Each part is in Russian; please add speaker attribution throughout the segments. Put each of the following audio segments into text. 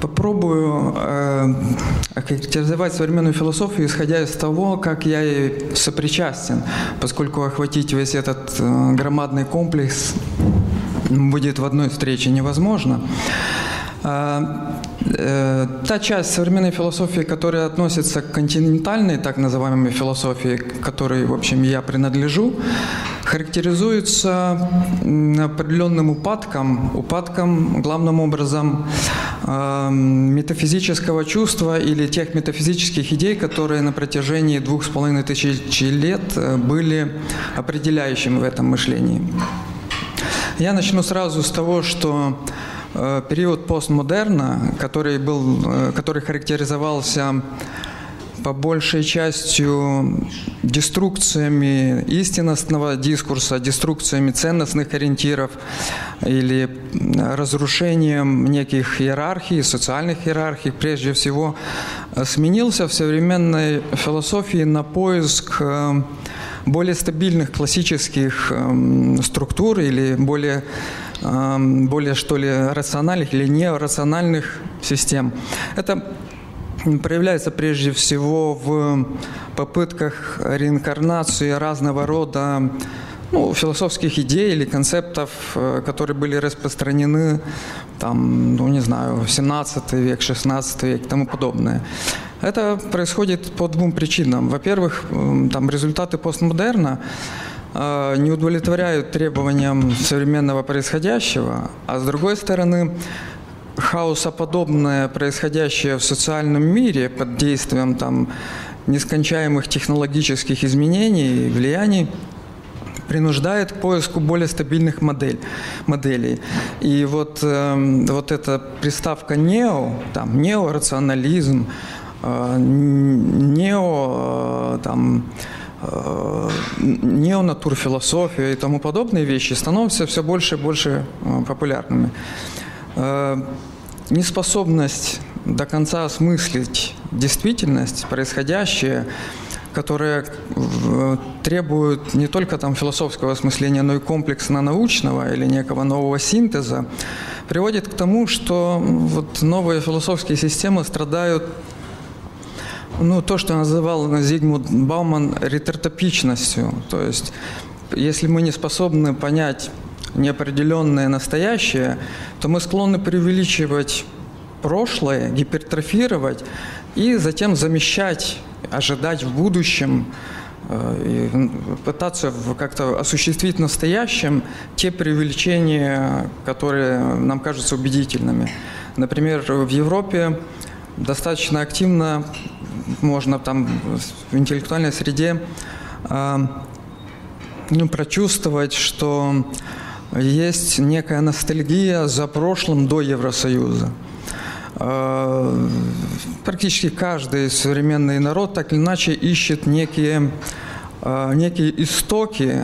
Speaker 1: Попробую э, охарактеризовать современную философию, исходя из того, как я ей сопричастен, поскольку охватить весь этот э, громадный комплекс будет в одной встрече невозможно. Э, э, та часть современной философии, которая относится к континентальной, так называемой философии, к которой, в общем, я принадлежу, характеризуется определенным упадком, упадком главным образом э, метафизического чувства или тех метафизических идей, которые на протяжении двух с половиной тысяч лет были определяющими в этом мышлении. Я начну сразу с того, что Э, период постмодерна, который, был, э, который характеризовался по большей частью деструкциями истинностного дискурса, деструкциями ценностных ориентиров или разрушением неких иерархий, социальных иерархий, прежде всего, э, сменился в современной философии на поиск более стабильных классических эм, структур или более более, что ли, рациональных или нерациональных систем. Это проявляется прежде всего в попытках реинкарнации разного рода ну, философских идей или концептов, э, которые были распространены, там, ну, не знаю, 17 век, 16 век и тому подобное. Это происходит по двум причинам. Во-первых, там результаты постмодерна Э, не удовлетворяют требованиям современного происходящего, а с другой стороны, хаосоподобное происходящее в социальном мире под действием там, нескончаемых технологических изменений и влияний принуждает к поиску более стабильных модель, моделей. И вот, э, вот эта приставка «нео», там, неорационализм, э, нео, э, там, Э, неонатурфилософия и тому подобные вещи становятся все больше и больше э, популярными. Э, неспособность до конца осмыслить действительность, происходящее, которая требует не только там философского осмысления, но и комплексно-научного или некого нового синтеза, приводит к тому, что вот новые философские системы страдают ну, то, что называл Зигмунд Бауман ретертопичностью. То есть, если мы не способны понять неопределенное настоящее, то мы склонны преувеличивать прошлое, гипертрофировать и затем замещать, ожидать в будущем, э, пытаться как-то осуществить в настоящем те преувеличения, которые нам кажутся убедительными. Например, в Европе достаточно активно можно там в интеллектуальной среде э, ну, прочувствовать, что есть некая ностальгия за прошлым до Евросоюза. Э, практически каждый современный народ так или иначе ищет некие, э, некие истоки,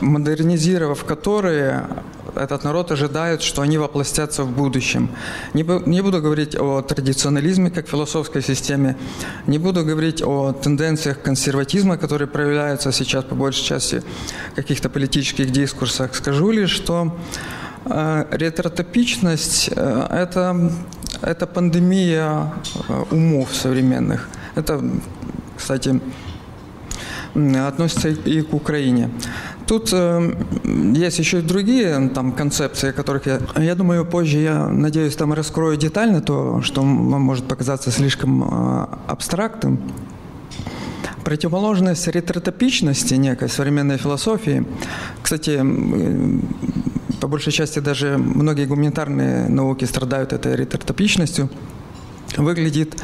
Speaker 1: модернизировав которые этот народ ожидает, что они воплотятся в будущем. Не, не буду говорить о традиционализме как философской системе, не буду говорить о тенденциях консерватизма, которые проявляются сейчас по большей части в каких-то политических дискурсах. Скажу лишь, что э, ретротопичность э, это, это пандемия э, умов современных. Это, кстати, относится и к Украине. Тут э, есть еще и другие там, концепции, которых я, я думаю, позже, я надеюсь, там раскрою детально то, что вам может показаться слишком э, абстрактным. Противоположность ретротопичности некой современной философии, кстати, по большей части даже многие гуманитарные науки страдают этой ретротопичностью – выглядит,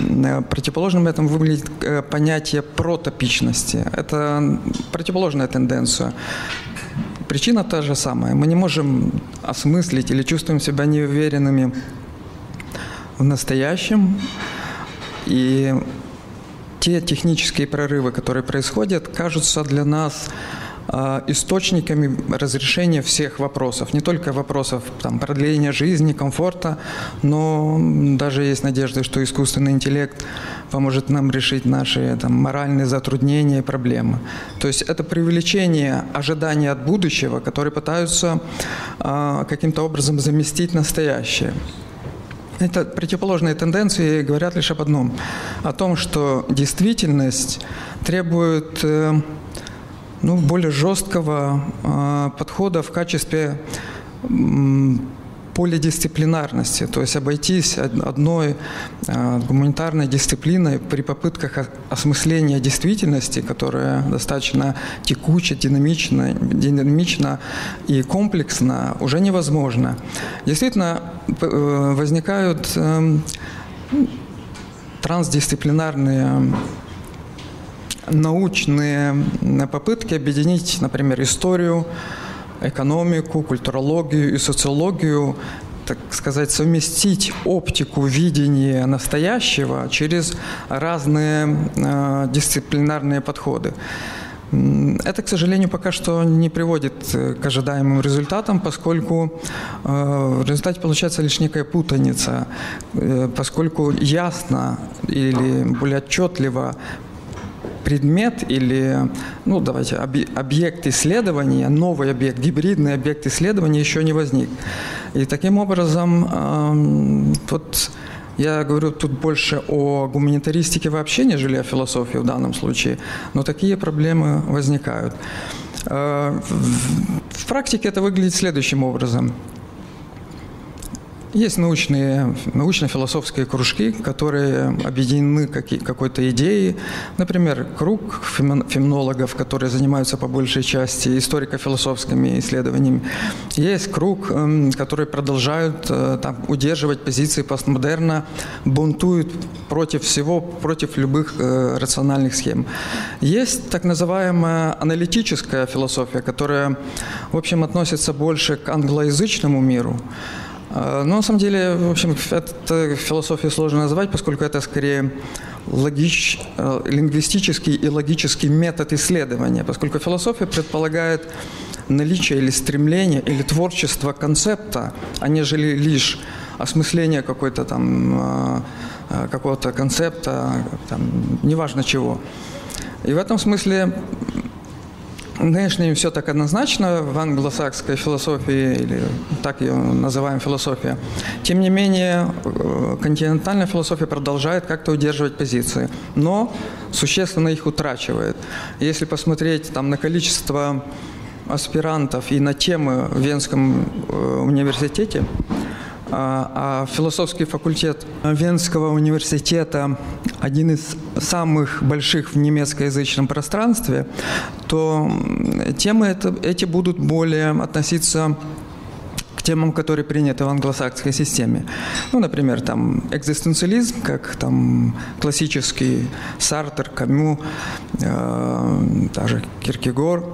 Speaker 1: э, противоположным этому выглядит э, понятие протопичности. Это противоположная тенденция. Причина та же самая. Мы не можем осмыслить или чувствуем себя неуверенными в настоящем. И те технические прорывы, которые происходят, кажутся для нас источниками разрешения всех вопросов. Не только вопросов там, продления жизни, комфорта, но даже есть надежда, что искусственный интеллект поможет нам решить наши там, моральные затруднения и проблемы. То есть это привлечение ожидания от будущего, которые пытаются а, каким-то образом заместить настоящее. это противоположные тенденции говорят лишь об одном. О том, что действительность требует э, ну, более жесткого э, подхода в качестве полидисциплинарности, то есть обойтись одной э, гуманитарной дисциплиной при попытках осмысления действительности, которая достаточно текуча, динамична, динамична и комплексна, уже невозможно. Действительно, э, возникают э, трансдисциплинарные научные попытки объединить, например, историю, экономику, культурологию и социологию, так сказать, совместить оптику видения настоящего через разные э, дисциплинарные подходы. Это, к сожалению, пока что не приводит э, к ожидаемым результатам, поскольку э, в результате получается лишь некая путаница, э, поскольку ясно или более отчетливо предмет или, ну давайте, объект исследования, новый объект, гибридный объект исследования еще не возник. И таким образом, вот я говорю тут больше о гуманитаристике вообще, нежели о философии в данном случае, но такие проблемы возникают. Э, в практике это выглядит следующим образом – есть научные, научно-философские кружки, которые объединены какой-то идеей. Например, круг феминологов, которые занимаются по большей части историко-философскими исследованиями. Есть круг, эм, которые продолжают э, там, удерживать позиции постмодерна, бунтуют против всего, против любых э, рациональных схем. Есть так называемая аналитическая философия, которая, в общем, относится больше к англоязычному миру. А, ну, на самом деле, в общем, это философию сложно назвать, поскольку это скорее логич, э, лингвистический и логический метод исследования, поскольку философия предполагает наличие или стремление, или творчество концепта, а нежели лишь осмысление какой-то там э, э, какого-то концепта, там, неважно чего. И в этом смысле Конечно, не все так однозначно в англосакской философии, или так ее называем философия. Тем не менее, э, континентальная философия продолжает как-то удерживать позиции, но существенно их утрачивает. Если посмотреть там, на количество аспирантов и на темы в Венском э, университете, а, а философский факультет Венского университета один из самых больших в немецкоязычном пространстве, то темы это, эти будут более относиться к темам, которые приняты в англосаксской системе. Ну, например, там экзистенциализм, как там классический Сартер, Камю, э, даже Киркегор,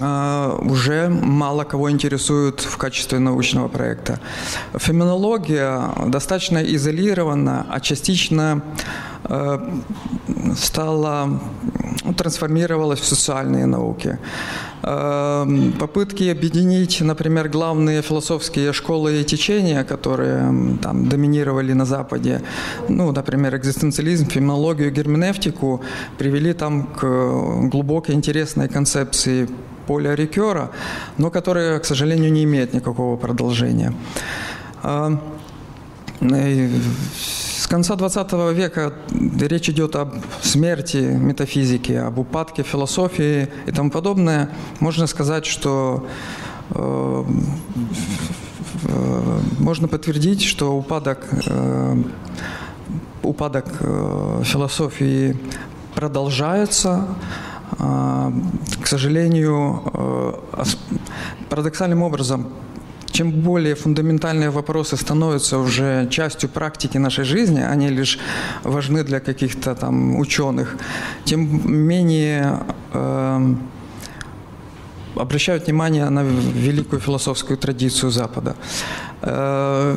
Speaker 1: уже мало кого интересует в качестве научного проекта. Феминология достаточно изолирована, а частично э, стала трансформировалась в социальные науки. Э, попытки объединить, например, главные философские школы и течения, которые там доминировали на Западе, ну, например, экзистенциализм, феминологию, герменевтику, привели там к глубокой интересной концепции поля Рикера, но которое, к сожалению, не имеет никакого продолжения. А, с конца 20 века речь идет об смерти метафизики, об упадке философии и тому подобное. Можно сказать, что э, э, можно подтвердить, что упадок, э, упадок философии продолжается, к сожалению, э, парадоксальным образом, чем более фундаментальные вопросы становятся уже частью практики нашей жизни, они лишь важны для каких-то там ученых, тем менее э, обращают внимание на великую философскую традицию Запада. Э,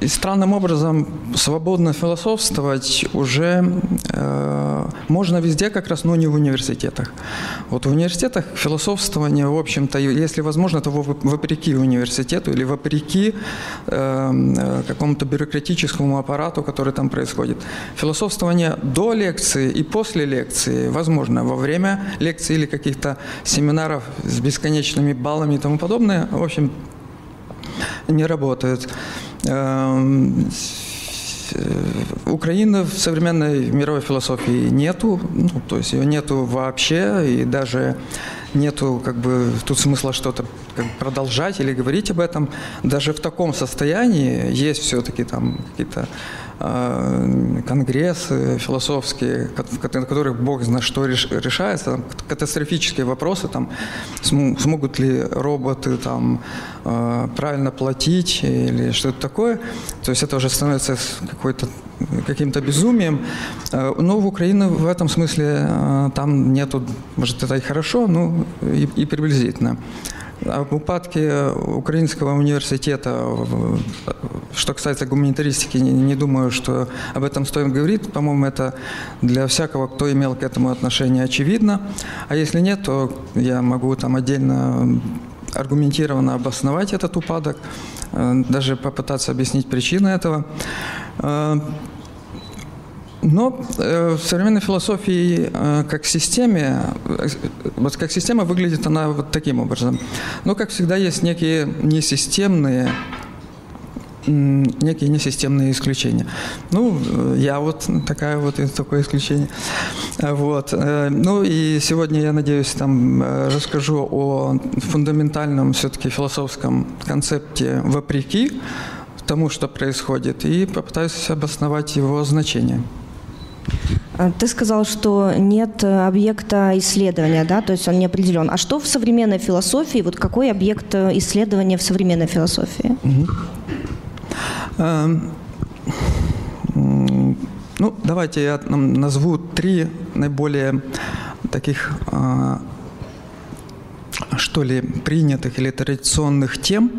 Speaker 1: и странным образом свободно философствовать уже э, можно везде, как раз, но не в университетах. Вот в университетах философствование, в общем-то, если возможно, то вопреки университету или вопреки э, какому-то бюрократическому аппарату, который там происходит. Философствование до лекции и после лекции возможно, во время лекции или каких-то семинаров с бесконечными баллами и тому подобное. В общем, не работают. Эм, Украины в современной мировой философии нету, ну, то есть ее нету вообще, и даже нету как бы тут смысла что-то как бы продолжать или говорить об этом. Даже в таком состоянии есть все-таки там какие-то э, конгрессы философские, на которых Бог знает, что решается, там, катастрофические вопросы, там, смогут ли роботы там, э, правильно платить или что-то такое. То есть это уже становится какой-то каким-то безумием. Э, но в Украине в этом смысле э, там нету, может, это и хорошо, ну и, и приблизительно. А в упадке Украинского университета, что касается гуманитаристики, не, не думаю, что об этом стоит говорить. По-моему, это для всякого, кто имел к этому отношение, очевидно. А если нет, то я могу там отдельно аргументированно обосновать этот упадок, э, даже попытаться объяснить причины этого. Но э, в современной философии э, как системе, э, вот как система выглядит она вот таким образом. Но, как всегда, есть некие несистемные некие несистемные исключения. Ну, я вот такая вот такое исключение. Вот. Ну и сегодня я надеюсь там расскажу о фундаментальном все-таки философском концепте вопреки тому, что происходит, и попытаюсь обосновать его значение.
Speaker 2: А, ты сказал, что нет э, объекта исследования, да, то есть он не определен. А что в современной философии, вот какой объект э, исследования в современной философии?
Speaker 1: Эм, ну, давайте я назову три наиболее таких, что ли, принятых или традиционных тем,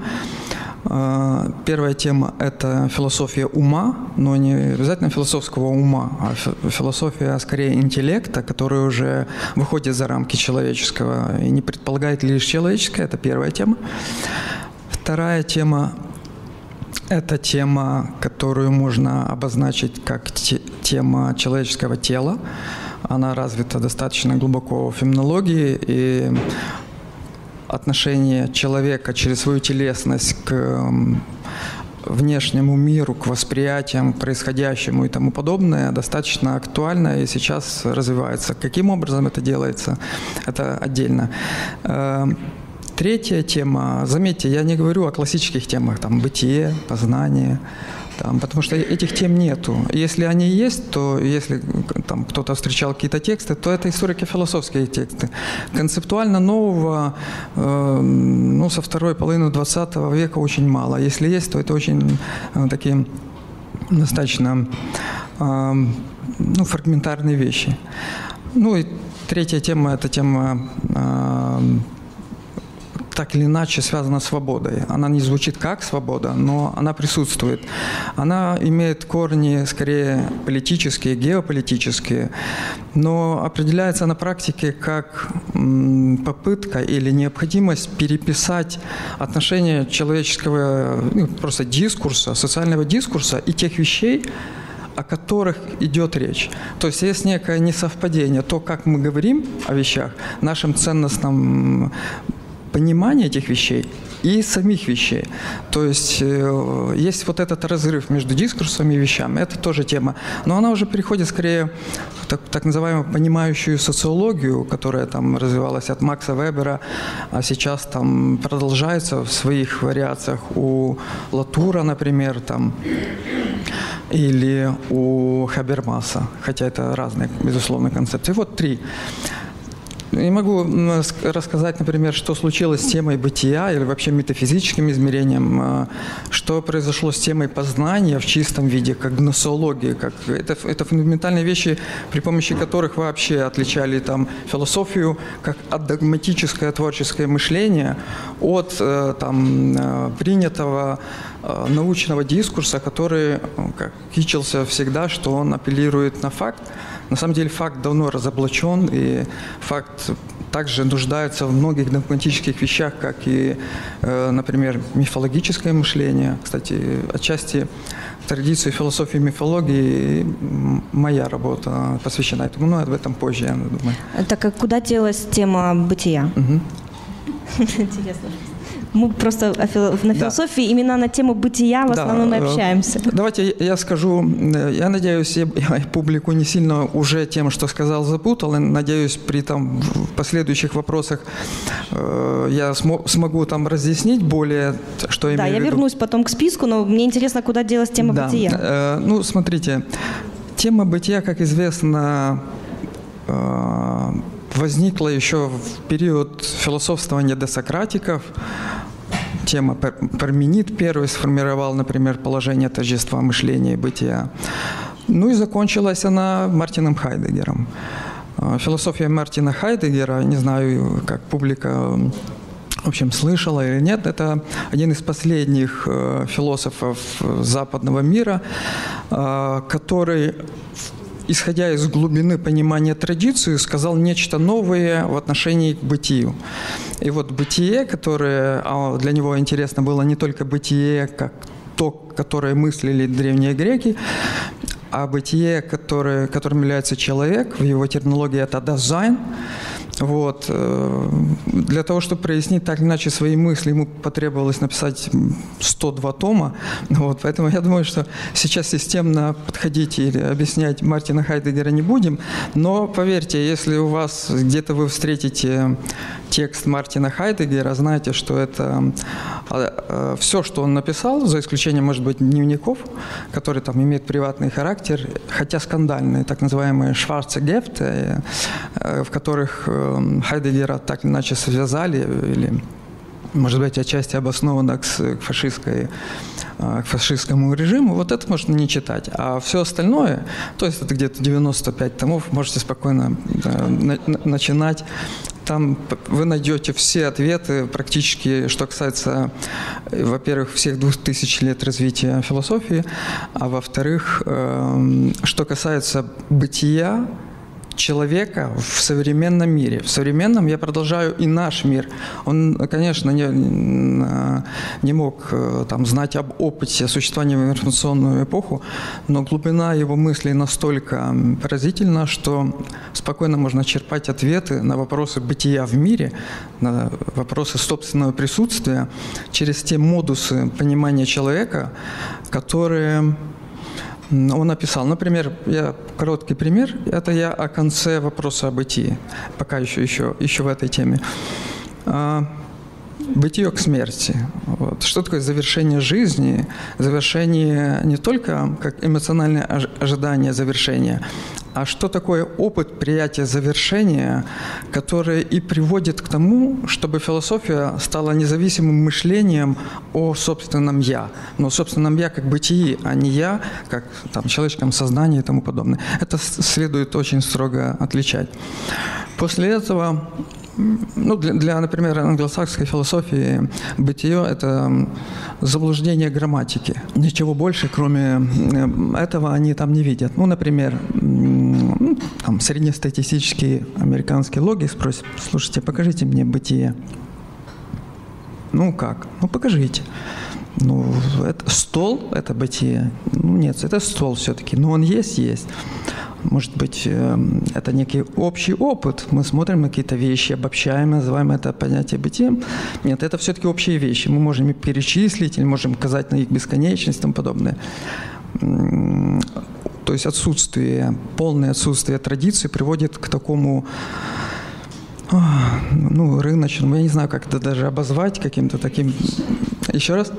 Speaker 1: первая тема – это философия ума, но не обязательно философского ума, а философия скорее интеллекта, который уже выходит за рамки человеческого и не предполагает лишь человеческое – это первая тема. Вторая тема – это тема, которую можно обозначить как тема человеческого тела. Она развита достаточно глубоко в феминологии, и отношение человека через свою телесность к внешнему миру, к восприятиям, к происходящему и тому подобное, достаточно актуально и сейчас развивается. Каким образом это делается, это отдельно. Эм, третья тема, заметьте, я не говорю о классических темах, там, бытие, познание, там, потому что этих тем нету. Если они есть, то если там кто-то встречал какие-то тексты, то это историко-философские тексты. Концептуально нового, э, ну, со второй половины 20 века очень мало. Если есть, то это очень э, такие достаточно э, ну, фрагментарные вещи. Ну и третья тема – это тема э, так или иначе связана с свободой. Она не звучит как свобода, но она присутствует. Она имеет корни скорее политические, геополитические, но определяется на практике как попытка или необходимость переписать отношения человеческого ну, просто дискурса, социального дискурса и тех вещей, о которых идет речь. То есть есть некое несовпадение, то, как мы говорим о вещах, нашим ценностным понимание этих вещей и самих вещей. То есть э, есть вот этот разрыв между дискурсом и вещами. Это тоже тема. Но она уже переходит скорее в так, так называемую понимающую социологию, которая там развивалась от Макса Вебера, а сейчас там продолжается в своих вариациях у Латура, например, там или у Хабермаса, хотя это разные, безусловно, концепции. Вот три. Не могу рассказать, например, что случилось с темой бытия или вообще метафизическим измерением, а, что произошло с темой познания в чистом виде, как гносеология. Как... Это, это фундаментальные вещи, при помощи которых вообще отличали там, философию как от догматическое творческое мышление от э, там, э, принятого э, научного дискурса, который как, кичился всегда, что он апеллирует на факт, на самом деле факт давно разоблачен, и факт также нуждается в многих догматических вещах, как и, э, например, мифологическое мышление. Кстати, отчасти традиции философии и мифологии моя работа посвящена этому, но об этом позже, я думаю.
Speaker 2: Так а куда делась тема бытия? Угу. Интересно. Мы просто на философии да. именно на тему бытия в основном да. и общаемся.
Speaker 1: Давайте я скажу, я надеюсь, я публику не сильно уже тем, что сказал, запутал. И надеюсь, при там последующих вопросах э, я смогу там разъяснить более, что
Speaker 2: я
Speaker 1: Да,
Speaker 2: я вернусь потом к списку, но мне интересно, куда делась тема да. бытия.
Speaker 1: Э, ну, смотрите, тема бытия, как известно, э, возникла еще в период философствования десократиков. Тема Парменид первый сформировал, например, положение тождества мышления и бытия. Ну и закончилась она Мартином Хайдегером. А, философия Мартина Хайдегера, не знаю, как публика в общем, слышала или нет, это один из последних э, философов западного мира, э, который исходя из глубины понимания традиции, сказал нечто новое в отношении к бытию. И вот бытие, которое а, для него интересно было не только бытие, как то, которое мыслили древние греки, а бытие, которое, которым является человек, в его терминологии это дизайн, вот. Э, для того, чтобы прояснить так или иначе свои мысли, ему потребовалось написать 102 тома. Вот. Поэтому я думаю, что сейчас системно подходить или объяснять Мартина Хайдегера не будем. Но поверьте, если у вас где-то вы встретите текст Мартина Хайдегера, знаете, что это а, а, все, что он написал, за исключением, может быть, дневников, которые там имеют приватный характер, хотя скандальные, так называемые «шварце гефте», в которых э, Хайдегера так или иначе связали, или, может быть, отчасти обоснованно к, фашистской э, к фашистскому режиму, вот это можно не читать. А все остальное, то есть это где-то 95 томов, можете спокойно на, начинать. Там вы найдете все ответы практически, что касается, во-первых, всех двух тысяч лет развития философии, а во-вторых, эм, что касается бытия, человека в современном мире. В современном я продолжаю и наш мир. Он, конечно, не, не мог э, там, знать об опыте существования в информационную эпоху, но глубина его мыслей настолько поразительна, что спокойно можно черпать ответы на вопросы бытия в мире, на вопросы собственного присутствия через те модусы понимания человека, которые он написал, например, я короткий пример, это я о конце вопроса о бытии, пока еще, еще, еще в этой теме. Бытие к смерти. Вот. Что такое завершение жизни? Завершение не только как эмоциональное ожидание завершения, а что такое опыт приятия завершения, который и приводит к тому, чтобы философия стала независимым мышлением о собственном «я». Но собственном «я» как бытии, а не «я» как там, человеческом сознании и тому подобное. Это следует очень строго отличать. После этого ну, для, для, например, англосаксской философии бытие – это заблуждение грамматики. Ничего больше, кроме этого, они там не видят. Ну, например, ну, там, среднестатистический американский логик спросит, слушайте, покажите мне бытие. Ну, как? Ну, покажите. Ну, это, стол – это бытие. Ну, нет, это стол все-таки. Но он есть, есть. Может быть, эм, это некий общий опыт. Мы смотрим на какие-то вещи, обобщаем, называем это понятие бытием. Нет, это все-таки общие вещи. Мы можем их перечислить или можем указать на их бесконечность и тому подобное. То есть отсутствие, полное отсутствие традиции приводит к такому ну, рыночному, я не знаю, как это даже обозвать каким-то таким... Еще раз?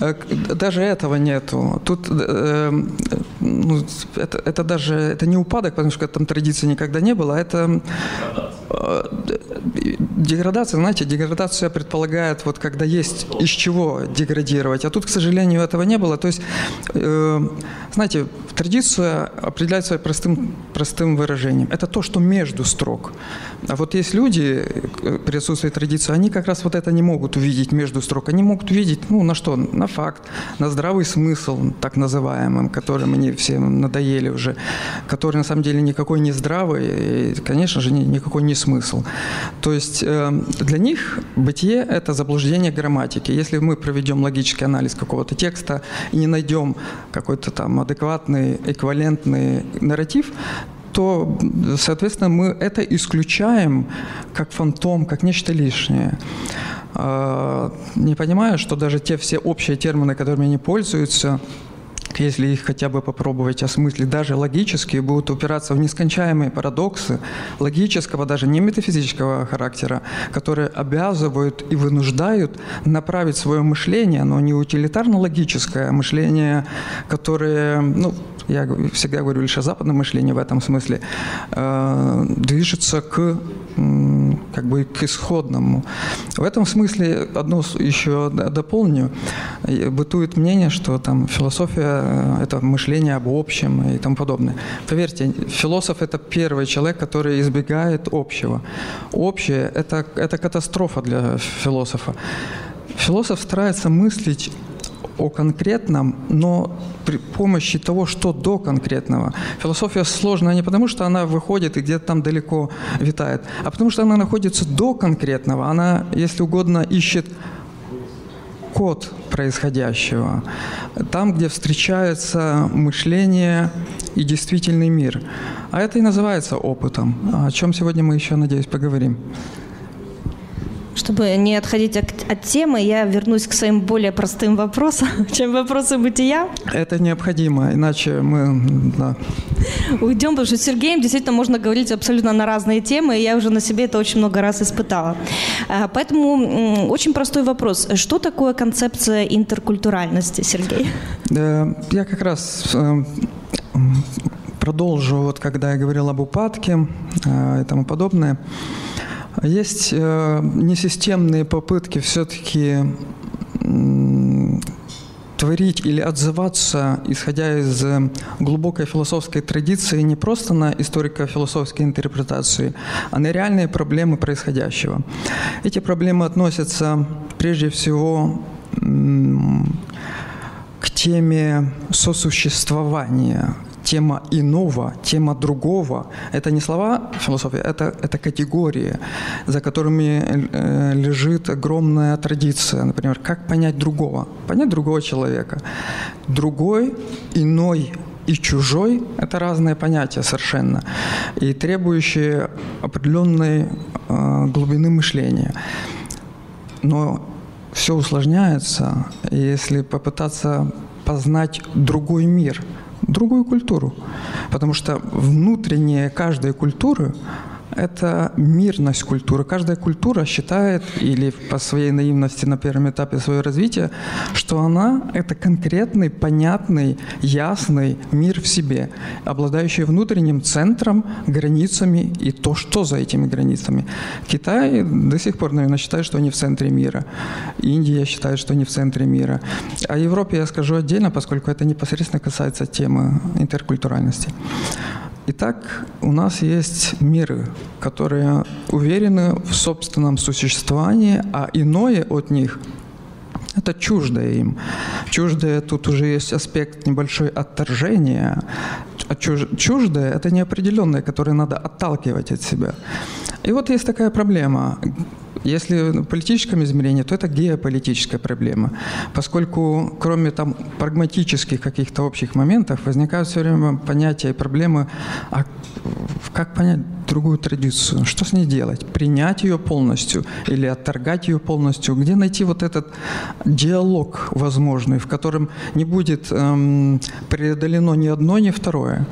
Speaker 1: Э, даже этого нету. Тут э, ну, это, это даже это не упадок, потому что там традиции никогда не было, а это деградация, знаете, деградация предполагает, вот когда есть из чего деградировать, а тут, к сожалению, этого не было. То есть, э, знаете, традиция определяется простым, простым выражением. Это то, что между строк. А вот есть люди, э, при отсутствии традиции, они как раз вот это не могут увидеть между строк. Они могут увидеть, ну, на что? На факт, на здравый смысл, так называемым, которым они все надоели уже, который на самом деле никакой не здравый, и, конечно же, никакой не смысл. То есть э, для них бытие – это заблуждение грамматики. Если мы проведем логический анализ какого-то текста и не найдем какой-то там адекватный, эквивалентный нарратив, то, соответственно, мы это исключаем как фантом, как нечто лишнее. э, не понимая, что даже те все общие термины, которыми они пользуются, если их хотя бы попробовать осмыслить, даже логические, будут упираться в нескончаемые парадоксы логического, даже не метафизического характера, которые обязывают и вынуждают направить свое мышление, но не утилитарно-логическое, мышление, которое, ну, я всегда говорю лишь о западном мышлении в этом смысле, э, движется к как бы к исходному. В этом смысле одно еще дополню. Бытует мнение, что там философия – это мышление об общем и тому подобное. Поверьте, философ – это первый человек, который избегает общего. Общее – это, это катастрофа для философа. Философ старается мыслить о конкретном, но при помощи того, что до конкретного. Философия сложная не потому, что она выходит и где-то там далеко витает, а потому что она находится до конкретного. Она, если угодно, ищет код происходящего, там, где встречается мышление и действительный мир. А это и называется опытом, о чем сегодня мы еще, надеюсь, поговорим.
Speaker 2: Чтобы не отходить от, от темы, я вернусь к своим более простым вопросам, чем вопросы бытия.
Speaker 1: Это необходимо, иначе мы да.
Speaker 2: уйдем, потому что с Сергеем действительно можно говорить абсолютно на разные темы, и я уже на себе это очень много раз испытала. А, поэтому очень простой вопрос. Что такое концепция интеркультуральности, Сергей?
Speaker 1: Я как раз э, продолжу, вот когда я говорил об упадке э, и тому подобное. Есть э, несистемные попытки все-таки творить или отзываться, исходя из э, глубокой философской традиции, не просто на историко-философские интерпретации, а на реальные проблемы происходящего. Эти проблемы относятся прежде всего к теме сосуществования, тема иного, тема другого. Это не слова философии, это, это категории, за которыми э, лежит огромная традиция. Например, как понять другого? Понять другого человека. Другой, иной и чужой – это разные понятия совершенно, и требующие определенной э, глубины мышления. Но все усложняется, если попытаться познать другой мир – другую культуру. Потому что внутреннее каждой культуры это мирность культуры. Каждая культура считает, или по своей наивности на первом этапе своего развития, что она – это конкретный, понятный, ясный мир в себе, обладающий внутренним центром, границами и то, что за этими границами. Китай до сих пор, наверное, считает, что они в центре мира. Индия считает, что они в центре мира. О Европе я скажу отдельно, поскольку это непосредственно касается темы интеркультуральности. Итак, у нас есть миры, которые уверены в собственном существовании, а иное от них – это чуждое им. Чуждое тут уже есть аспект небольшой отторжения, а чуждое – это неопределенное, которое надо отталкивать от себя. И вот есть такая проблема. Если в политическом измерении, то это геополитическая проблема, поскольку кроме там прагматических каких-то общих моментов возникают все время понятия и проблемы, а как понять другую традицию, что с ней делать, принять ее полностью или отторгать ее полностью, где найти вот этот диалог возможный, в котором не будет эм, преодолено ни одно, ни второе.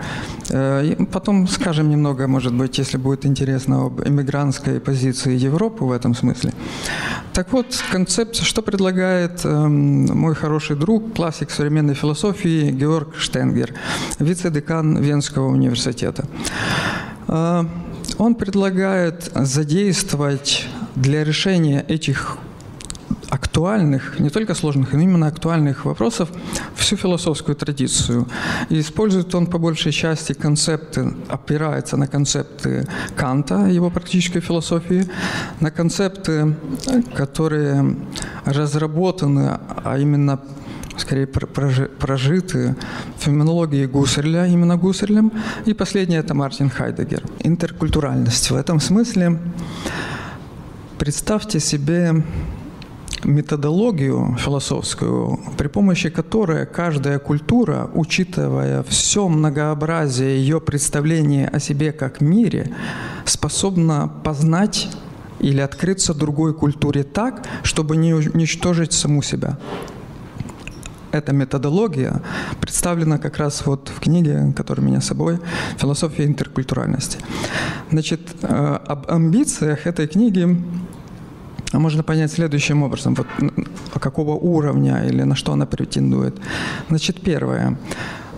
Speaker 1: Э, потом скажем немного, может быть, если будет интересно, об эмигрантской позиции Европы в этом смысле. Так вот, концепция, что предлагает э, мой хороший друг, классик современной философии Георг Штенгер, вице-декан Венского университета. Э, он предлагает задействовать для решения этих актуальных, не только сложных, но именно актуальных вопросов всю философскую традицию. И использует он по большей части концепты, опирается на концепты Канта, его практической философии, на концепты, которые разработаны, а именно скорее прожиты в феноменологии Гуссерля, именно Гуссерлем. И последнее – это Мартин Хайдегер. Интеркультуральность. В этом смысле представьте себе методологию философскую, при помощи которой каждая культура, учитывая все многообразие ее представления о себе как мире, способна познать или открыться другой культуре так, чтобы не уничтожить саму себя. Эта методология представлена как раз вот в книге, которая меня с собой «Философия интеркультуральности». Значит, э, об амбициях этой книги можно понять следующим образом, вот какого уровня или на что она претендует. Значит, первое.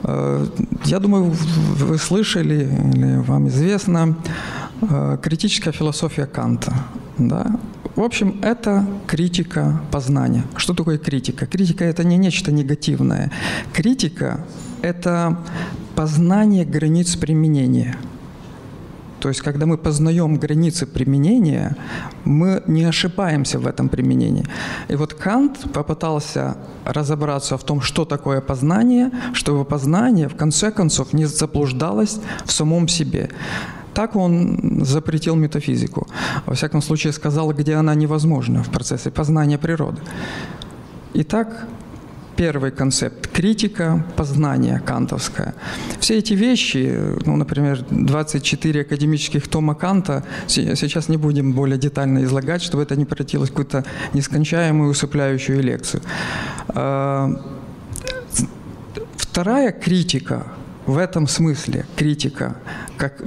Speaker 1: Э, я думаю, вы слышали или вам известно э, критическая философия Канта. Да? В общем, это критика познания. Что такое критика? Критика – это не нечто негативное. Критика – это познание границ применения – то есть, когда мы познаем границы применения, мы не ошибаемся в этом применении. И вот Кант попытался разобраться в том, что такое познание, чтобы познание, в конце концов, не заблуждалось в самом себе. Так он запретил метафизику. Во всяком случае, сказал, где она невозможна в процессе познания природы. Итак, первый концепт – критика познания кантовская. Все эти вещи, ну, например, 24 академических тома Канта, сейчас не будем более детально излагать, чтобы это не превратилось в какую-то нескончаемую усыпляющую лекцию. А, вторая критика в этом смысле критика, как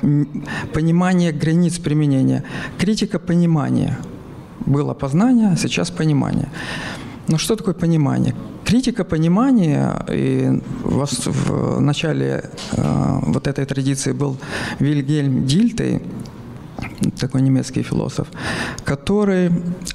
Speaker 1: понимание границ применения. Критика понимания. Было познание, сейчас понимание. Но что такое понимание? Критика понимания, и в начале э, вот этой традиции был Вильгельм Дильтей, такой немецкий философ, который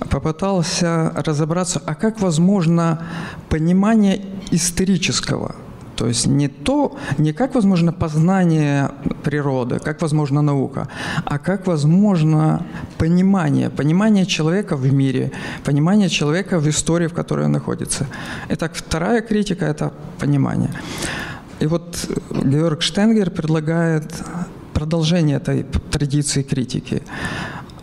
Speaker 1: попытался разобраться, а как возможно понимание исторического – то есть не то, не как возможно познание природы, как возможно наука, а как возможно понимание, понимание человека в мире, понимание человека в истории, в которой он находится. Итак, вторая критика – это понимание. И вот Георг Штенгер предлагает продолжение этой традиции критики.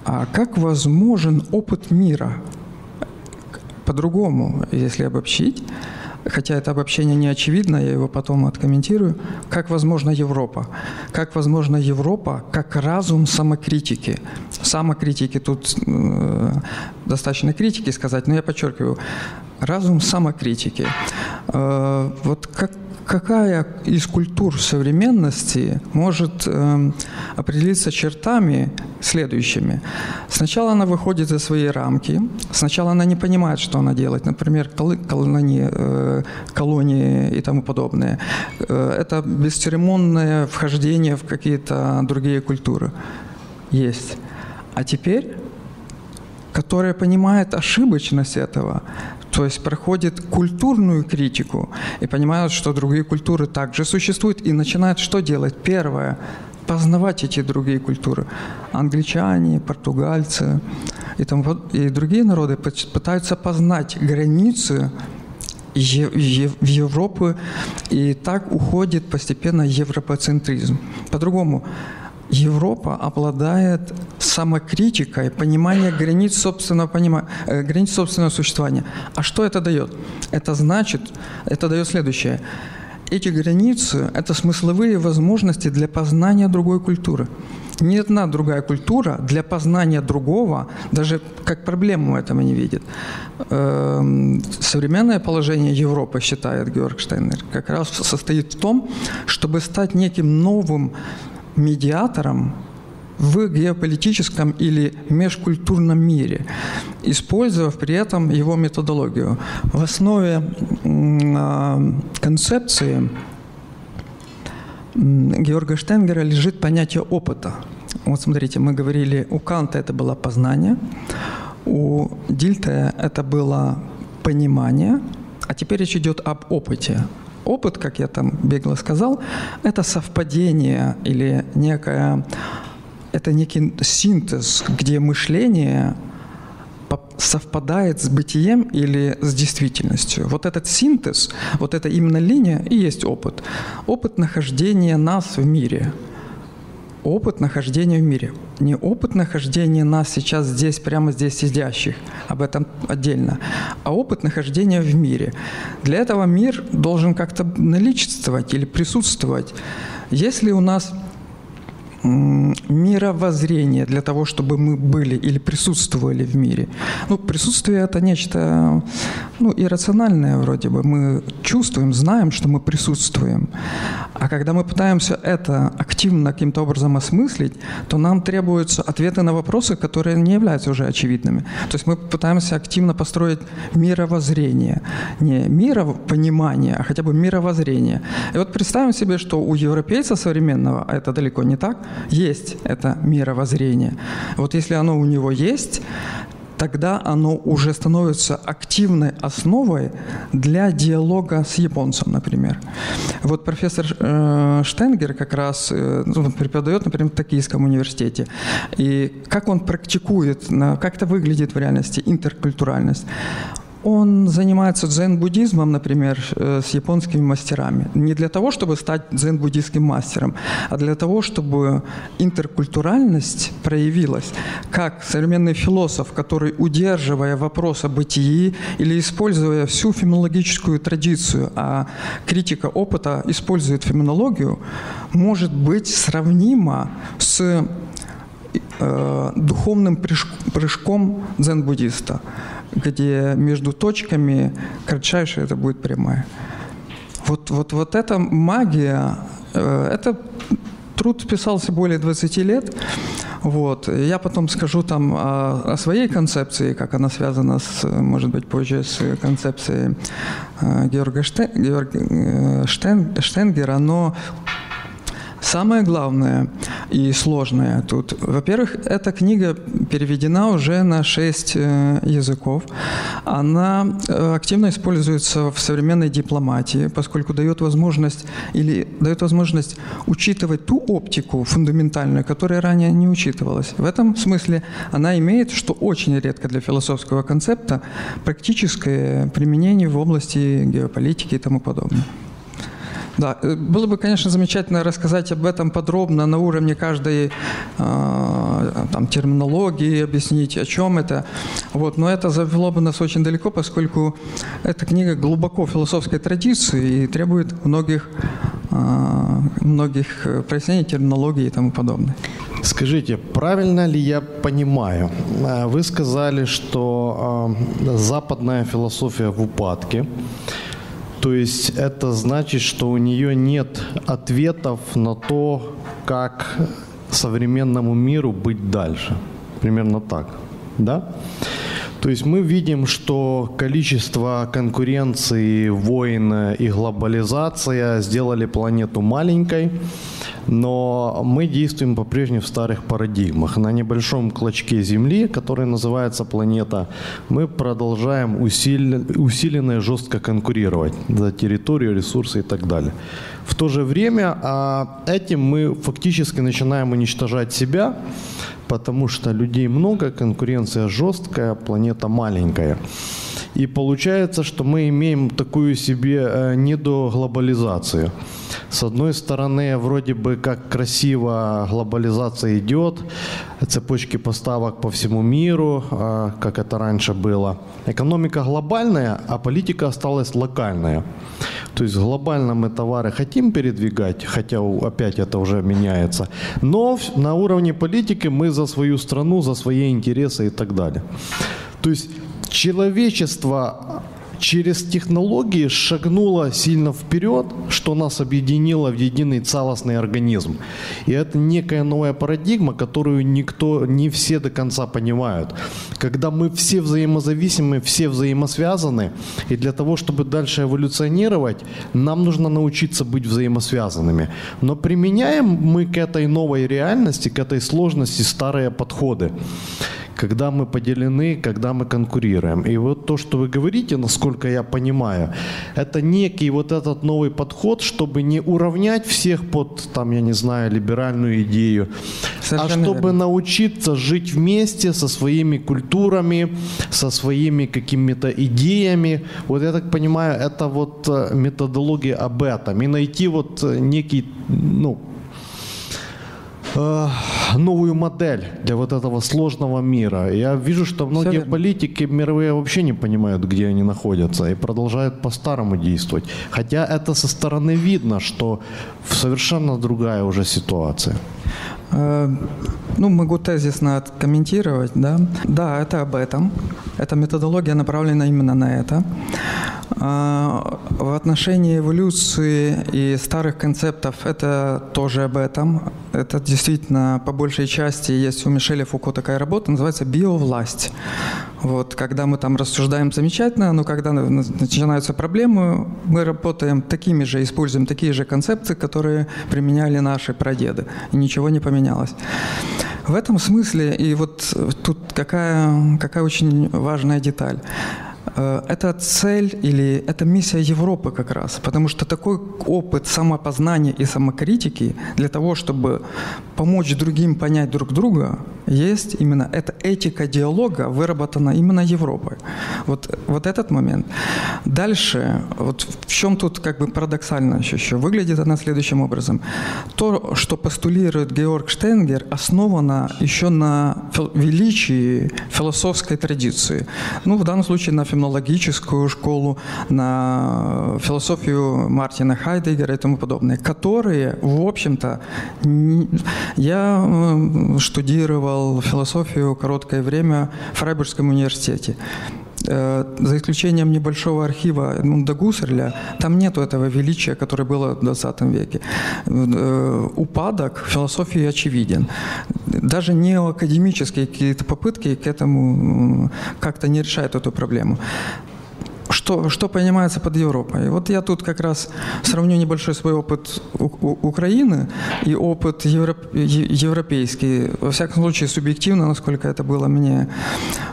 Speaker 1: А как возможен опыт мира? По-другому, если обобщить, хотя это обобщение не очевидно, я его потом откомментирую, как возможна Европа. Как возможна Европа как разум самокритики. Самокритики тут э, достаточно критики сказать, но я подчеркиваю, разум самокритики. Э, вот как какая из культур современности может э, определиться чертами следующими. Сначала она выходит за свои рамки, сначала она не понимает, что она делает, например, колонии, э, колонии и тому подобное. Э, это бесцеремонное вхождение в какие-то другие культуры. Есть. А теперь которая понимает ошибочность этого, то есть проходит культурную критику и понимают, что другие культуры также существуют, и начинают что делать? Первое – познавать эти другие культуры. Англичане, португальцы и, там, и другие народы пытаются познать границы в Европу, и так уходит постепенно европоцентризм. По-другому, Европа обладает самокритикой, пониманием границ собственного, понима, э, границ собственного существования. А что это дает? Это значит, это дает следующее. Эти границы – это смысловые возможности для познания другой культуры. Ни одна другая культура для познания другого даже как проблему этого не видит. Эм, современное положение Европы, считает Георг Штейнер, как раз состоит в том, чтобы стать неким новым медиатором в геополитическом или межкультурном мире, использовав при этом его методологию. В основе а, концепции Георга Штенгера лежит понятие опыта. Вот смотрите, мы говорили, у Канта это было познание, у Дильта это было понимание, а теперь речь идет об опыте. Опыт, как я там бегло сказал, это совпадение или некая, это некий синтез, где мышление совпадает с бытием или с действительностью. Вот этот синтез, вот эта именно линия и есть опыт. Опыт нахождения нас в мире – опыт нахождения в мире. Не опыт нахождения нас сейчас здесь, прямо здесь сидящих, об этом отдельно, а опыт нахождения в мире. Для этого мир должен как-то наличествовать или присутствовать. Если у нас мировоззрение для того, чтобы мы были или присутствовали в мире. Ну, присутствие – это нечто ну, иррациональное вроде бы. Мы чувствуем, знаем, что мы присутствуем. А когда мы пытаемся это активно каким-то образом осмыслить, то нам требуются ответы на вопросы, которые не являются уже очевидными. То есть мы пытаемся активно построить мировоззрение. Не миропонимание, а хотя бы мировоззрение. И вот представим себе, что у европейца современного, а это далеко не так, есть это мировоззрение. Вот если оно у него есть, тогда оно уже становится активной основой для диалога с японцем, например. Вот профессор э, Штенгер как раз э, ну, преподает, например, в Токийском университете. И как он практикует, как это выглядит в реальности, интеркультуральность. Он занимается дзен-буддизмом, например, э, с японскими мастерами. Не для того, чтобы стать дзен-буддийским мастером, а для того, чтобы интеркультуральность проявилась. Как современный философ, который, удерживая вопрос о бытии или используя всю феноменологическую традицию, а критика опыта использует феноменологию, может быть сравнима с э, духовным прыжком дзен-буддиста где между точками кратчайшая это будет прямая. Вот, вот, вот эта магия, э, это труд писался более 20 лет. Вот. Я потом скажу там о, о своей концепции, как она связана, с, может быть, позже с концепцией э, Георга Штен, Георга э, Штен, Штенгера, но Самое главное и сложное тут, во-первых, эта книга переведена уже на шесть э, языков. Она э, активно используется в современной дипломатии, поскольку дает возможность или дает возможность учитывать ту оптику фундаментальную, которая ранее не учитывалась. В этом смысле она имеет, что очень редко для философского концепта, практическое применение в области геополитики и тому подобное. Да, э, было бы, конечно, замечательно рассказать об этом подробно на уровне каждой э, там, терминологии, объяснить, о чем это. Вот, но это завело бы нас очень далеко, поскольку эта книга глубоко философской традиции и требует многих, э, многих прояснений терминологии и тому подобное.
Speaker 3: Скажите, правильно ли я понимаю? Вы сказали, что э, западная философия в упадке. То есть это значит, что у нее нет ответов на то, как современному миру быть дальше. Примерно так. Да? То есть мы видим, что количество конкуренции, войн и глобализация сделали планету маленькой, но мы действуем по-прежнему в старых парадигмах. На небольшом клочке Земли, который называется планета, мы продолжаем усиленно, усиленно и жестко конкурировать за территорию, ресурсы и так далее. В то же время а этим мы фактически начинаем уничтожать себя, потому что людей много, конкуренция жесткая, планета маленькая. И получается, что мы имеем такую себе э, недоглобализацию. С одной стороны, вроде бы как красиво глобализация идет, цепочки поставок по всему миру, э, как это раньше было. Экономика глобальная, а политика осталась локальная. То есть глобально мы товары хотим передвигать, хотя опять это уже меняется, но на уровне политики мы за свою страну, за свои интересы и так далее. То есть человечество через технологии шагнуло сильно вперед, что нас объединило в единый целостный организм. И это некая новая парадигма, которую никто, не все до конца понимают. Когда мы все взаимозависимы, все взаимосвязаны, и для того, чтобы дальше эволюционировать, нам нужно научиться быть взаимосвязанными. Но применяем мы к этой новой реальности, к этой сложности старые подходы когда мы поделены, когда мы конкурируем. И вот то, что вы говорите, насколько я понимаю, это некий вот этот новый подход, чтобы не уравнять всех под, там, я не знаю, либеральную идею, а Совершенно а чтобы верно. научиться жить вместе со своими культурами, со своими какими-то идеями. Вот я так понимаю, это вот э, методология об этом. И найти вот э, некий, ну, Э, новую модель для вот этого сложного мира. Я вижу, что многие политики мировые вообще не понимают, где они находятся, и продолжают по-старому действовать. Хотя это со стороны видно, что совершенно другая уже ситуация.
Speaker 1: Ну, могу тезисно откомментировать, да. Да, это об этом. Эта методология направлена именно на это. А, в отношении эволюции и старых концептов это тоже об этом. Это действительно по большей части есть у Мишеля Фуко такая работа, называется «Биовласть». Вот, когда мы там рассуждаем замечательно, но когда начинаются проблемы, мы работаем такими же, используем такие же концепции, которые применяли наши прадеды. И ничего не поменялось. В этом смысле, и вот тут какая, какая очень важная деталь. Э, это цель или это миссия Европы как раз, потому что такой опыт самопознания и самокритики для того, чтобы помочь другим понять друг друга, есть именно эта этика диалога выработана именно Европой. Вот, вот этот момент. Дальше, вот в чем тут как бы парадоксально еще, выглядит она следующим образом. То, что постулирует Георг Штенгер, основано еще на величии философской традиции. Ну, в данном случае на феноменологическую школу, на философию Мартина Хайдегера и тому подобное, которые, в общем-то, я штудировал философию короткое время в Фрайбургском университете за исключением небольшого архива Эдмунда Гуссерля, там нету этого величия, которое было в 20 веке. Э, упадок философии очевиден. Даже неоакадемические какие-то попытки к этому как-то не решают эту проблему что, что понимается под Европой. Вот я тут как раз сравню небольшой свой опыт Украины и опыт европ, европейский. Во всяком случае, субъективно, насколько это было мне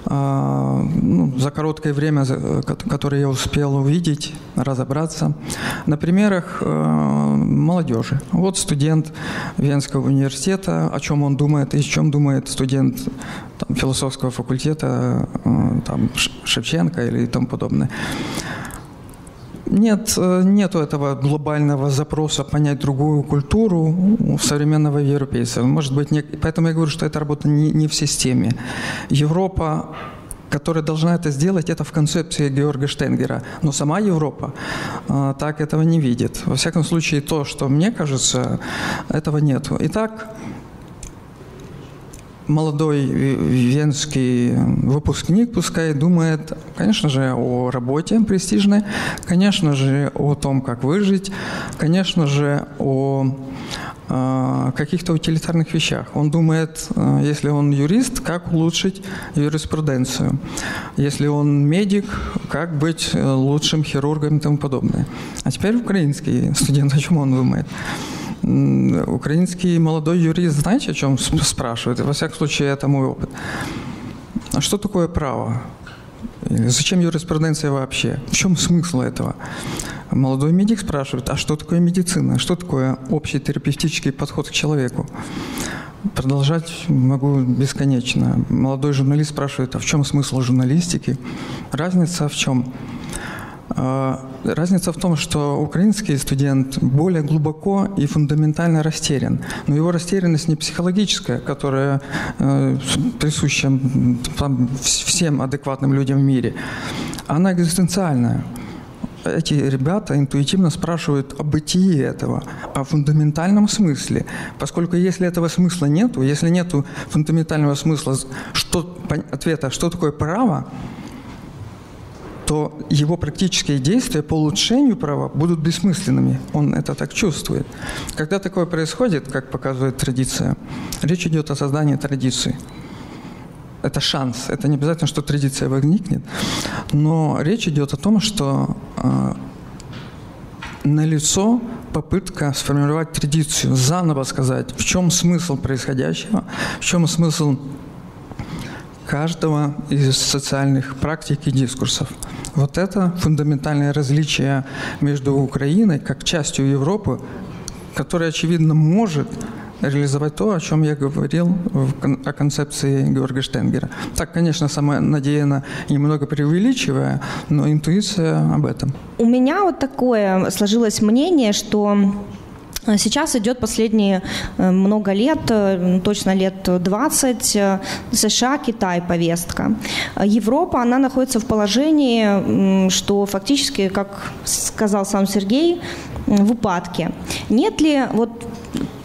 Speaker 1: а, ну, за короткое время, которое я успел увидеть, разобраться. На примерах а, молодежи. Вот студент Венского университета, о чем он думает и о чем думает студент там, философского факультета, а, там, Шевченко или тому подобное. Нет, э, нету этого глобального запроса понять другую культуру современного европейца. Может быть, не, поэтому я говорю, что эта работа не, не в системе. Европа которая должна это сделать, это в концепции Георга Штенгера. Но сама Европа э, так этого не видит. Во всяком случае, то, что мне кажется, этого нет. Итак, молодой венский выпускник пускай думает, конечно же, о работе престижной, конечно же, о том, как выжить, конечно же, о э, каких-то утилитарных вещах. Он думает, э, если он юрист, как улучшить юриспруденцию. Если он медик, как быть э, лучшим хирургом и тому подобное. А теперь украинский студент, о чем он думает? Украинский молодой юрист, знаете, о чем спрашивает? Во всяком случае, это мой опыт. А что такое право? Зачем юриспруденция вообще? В чем смысл этого? Молодой медик спрашивает, а что такое медицина? Что такое общий терапевтический подход к человеку? Продолжать могу бесконечно. Молодой журналист спрашивает, а в чем смысл журналистики? Разница в чем? А, разница в том, что украинский студент более глубоко и фундаментально растерян. Но его растерянность не психологическая, которая э, присуща всем адекватным людям в мире. Она экзистенциальная. Эти ребята интуитивно спрашивают о бытии этого, о фундаментальном смысле. Поскольку если этого смысла нету, если нету фундаментального смысла, что, ответа, что такое право, то его практические действия по улучшению права будут бессмысленными. Он это так чувствует. Когда такое происходит, как показывает традиция, речь идет о создании традиции. Это шанс. Это не обязательно, что традиция возникнет. Но речь идет о том, что э, налицо попытка сформировать традицию, заново сказать, в чем смысл происходящего, в чем смысл каждого из социальных практик и дискурсов. Вот это фундаментальное различие между Украиной как частью Европы, которая, очевидно, может реализовать то, о чем я говорил в, о концепции Георга Штенгера. Так, конечно, самонадеянно немного преувеличивая, но интуиция об этом.
Speaker 2: У меня вот такое сложилось мнение, что сейчас идет последние э, много лет, э, точно лет 20, США, Китай повестка. Европа, она находится в положении, что фактически, как сказал сам Сергей, в упадке. Нет ли вот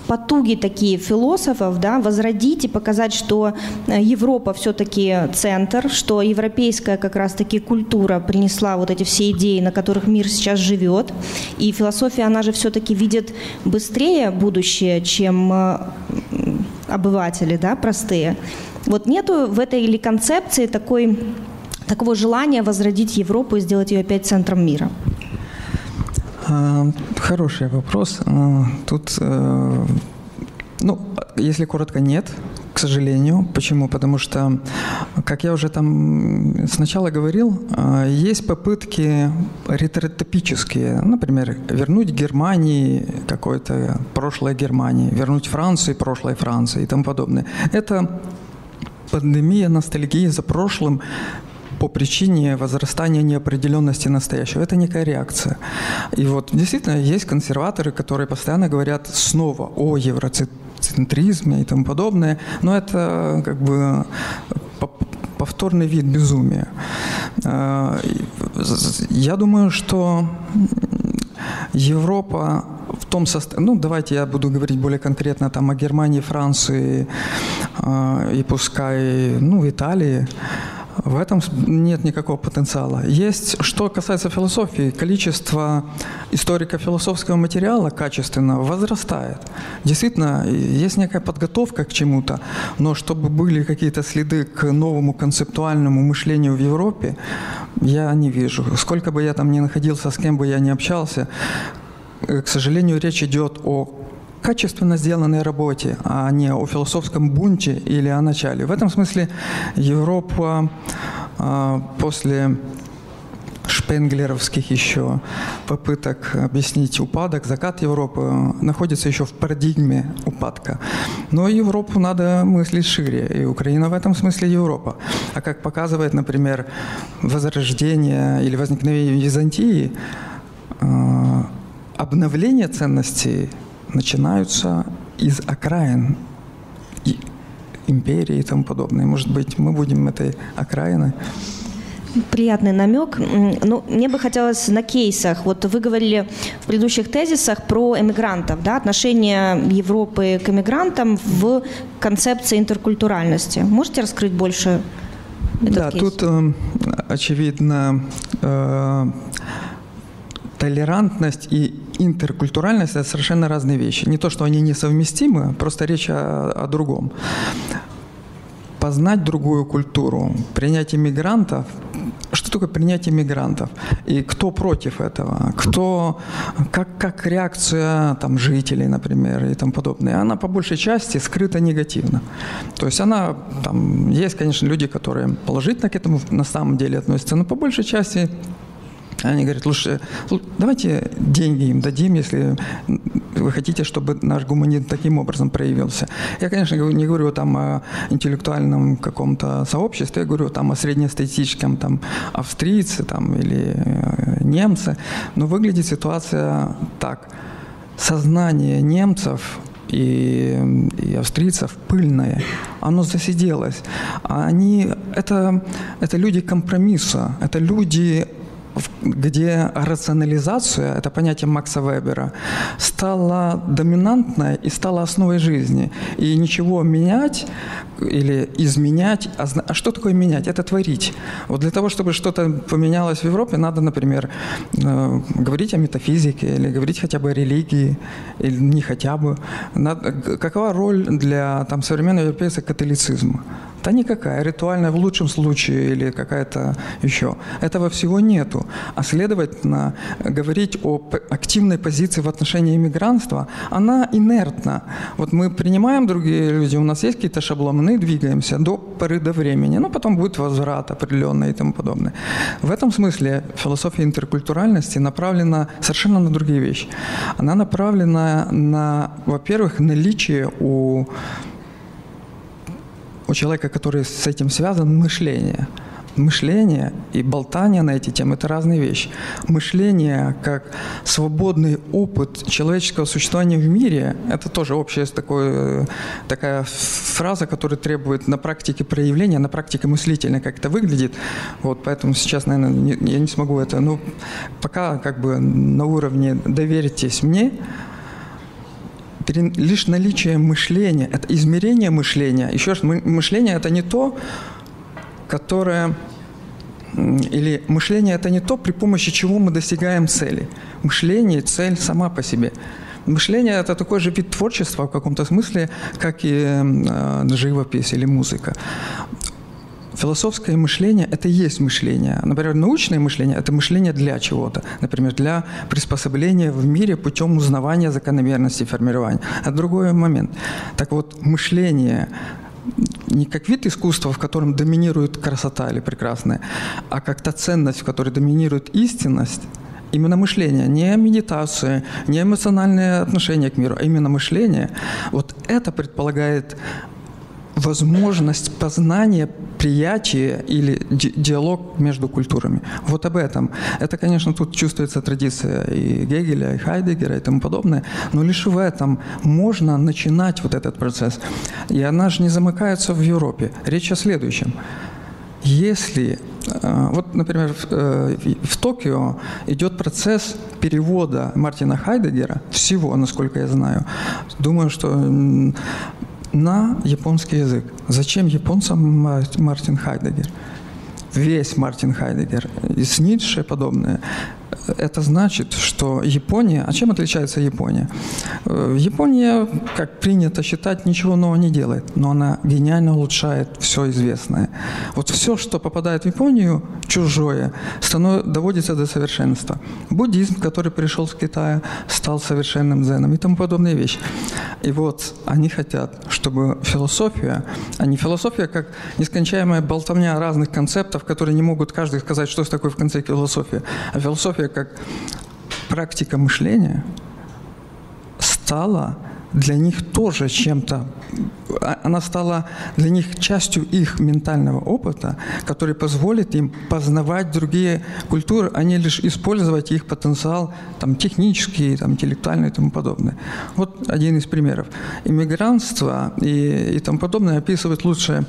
Speaker 2: потуги такие философов, да, возродить и показать, что э, Европа все-таки центр, что европейская как раз-таки культура принесла вот эти все идеи, на которых мир сейчас живет, и философия, она же все-таки видит быстрее будущее, чем э, обыватели, да, простые. Вот нету в этой или концепции такой, такого желания возродить Европу и сделать ее опять центром мира?
Speaker 1: А, хороший вопрос. А, тут, э, ну, если коротко, нет, к сожалению. Почему? Потому что, как я уже там сначала говорил, есть попытки ретротопические, например, вернуть Германии какое-то прошлое Германии, вернуть Франции прошлое Франции и тому подобное. Это пандемия ностальгии за прошлым по причине возрастания неопределенности настоящего. Это некая реакция. И вот действительно есть консерваторы, которые постоянно говорят снова о евроцентризме и тому подобное, но это как бы повторный вид безумия. А, я думаю, что Европа в том состоянии, ну давайте я буду говорить более конкретно там о Германии, Франции э, и пускай, ну, Италии, в этом нет никакого потенциала. Есть, что касается философии, количество историко-философского материала качественного возрастает. Действительно, есть некая подготовка к чему-то, но чтобы были какие-то следы к новому концептуальному мышлению в Европе, я не вижу. Сколько бы я там ни находился, с кем бы я ни общался, э, к сожалению, речь идет о качественно сделанной работе, а не о философском бунте или о начале. В этом смысле Европа а, после шпенглеровских еще попыток объяснить упадок, закат Европы находится еще в парадигме упадка. Но Европу надо мыслить шире, и Украина в этом смысле Европа. А как показывает, например, возрождение или возникновение Византии, а, обновление ценностей начинаются из окраин империи и тому подобное. Может быть, мы будем этой окраиной?
Speaker 2: приятный намек. Ну, мне бы хотелось на кейсах. Вот вы говорили в предыдущих тезисах про эмигрантов, да, отношение Европы к эмигрантам в концепции интеркультуральности. Можете раскрыть больше этот
Speaker 1: да,
Speaker 2: кейс?
Speaker 1: тут э, очевидно э, толерантность и интеркультуральность – это совершенно разные вещи. Не то, что они несовместимы, просто речь о, о другом. Познать другую культуру, принять иммигрантов что такое принятие мигрантов и кто против этого, кто, как, как реакция там, жителей, например, и тому подобное, она по большей части скрыта негативно. То есть она, там, есть, конечно, люди, которые положительно к этому на самом деле относятся, но по большей части они говорят, лучше давайте деньги им дадим, если вы хотите, чтобы наш гуманизм таким образом проявился. Я, конечно, не говорю там о интеллектуальном каком-то сообществе, я говорю там о среднестатистическом там австрийце там, или э, немце, но выглядит ситуация так. Сознание немцев и, и австрийцев пыльное, оно засиделось. Они, это, это люди компромисса, это люди где рационализация, это понятие Макса Вебера, стала доминантной и стала основой жизни. И ничего менять или изменять, а, а что такое менять? Это творить. Вот для того, чтобы что-то поменялось в Европе, надо, например, э, говорить о метафизике или говорить хотя бы о религии, или не хотя бы. Надо, какова роль для там, современного европейского католицизма? Да никакая, ритуальная в лучшем случае или какая-то еще. Этого всего нету. А следовательно, говорить о активной позиции в отношении иммигрантства, она инертна. Вот мы принимаем другие люди, у нас есть какие-то шаблоны, двигаемся до поры до времени, но потом будет возврат определенный и тому подобное. В этом смысле философия интеркультуральности направлена совершенно на другие вещи. Она направлена на, во-первых, наличие у у человека, который с этим связан, мышление. Мышление и болтание на эти темы – это разные вещи. Мышление как свободный опыт человеческого существования в мире – это тоже общая такой, такая фраза, которая требует на практике проявления, на практике мыслительной, как это выглядит. Вот, поэтому сейчас, наверное, не, я не смогу это. Но пока как бы на уровне «доверьтесь мне», лишь наличие мышления, это измерение мышления. Еще раз, мышление – это не то, которое или мышление – это не то, при помощи чего мы достигаем цели. Мышление – цель сама по себе. Мышление – это такой же вид творчества в каком-то смысле, как и э, живопись или музыка. Философское мышление – это и есть мышление. Например, научное мышление – это мышление для чего-то. Например, для приспособления в мире путем узнавания закономерностей формирования. А другой момент. Так вот, мышление не как вид искусства, в котором доминирует красота или прекрасная, а как та ценность, в которой доминирует истинность, именно мышление, не медитация, не эмоциональное отношение к миру, а именно мышление, вот это предполагает возможность познания, приятия или ди диалог между культурами. Вот об этом. Это, конечно, тут чувствуется традиция и Гегеля, и Хайдегера и тому подобное, но лишь в этом можно начинать вот этот процесс. И она же не замыкается в Европе. Речь о следующем. Если э, вот, например, э, в Токио идет процесс перевода Мартина Хайдегера, всего, насколько я знаю. Думаю, что на японский язык. Зачем японцам Мартин Хайдегер? Весь Мартин Хайдегер и с Ницше подобное это значит, что Япония... А чем отличается Япония? Э, Япония, как принято считать, ничего нового не делает, но она гениально улучшает все известное. Вот все, что попадает в Японию, чужое, доводится до совершенства. Буддизм, который пришел с Китая, стал совершенным дзеном и тому подобные вещи. И вот они хотят, чтобы философия, а не философия, как нескончаемая болтовня разных концептов, которые не могут каждый сказать, что такое в конце философия, а философия как практика мышления стала для них тоже чем-то а, она стала для них частью их ментального опыта, который позволит им познавать другие культуры, а не лишь использовать их потенциал там, технический, там, интеллектуальный и тому подобное. Вот один из примеров. Иммигрантство и, и тому подобное описывает лучшие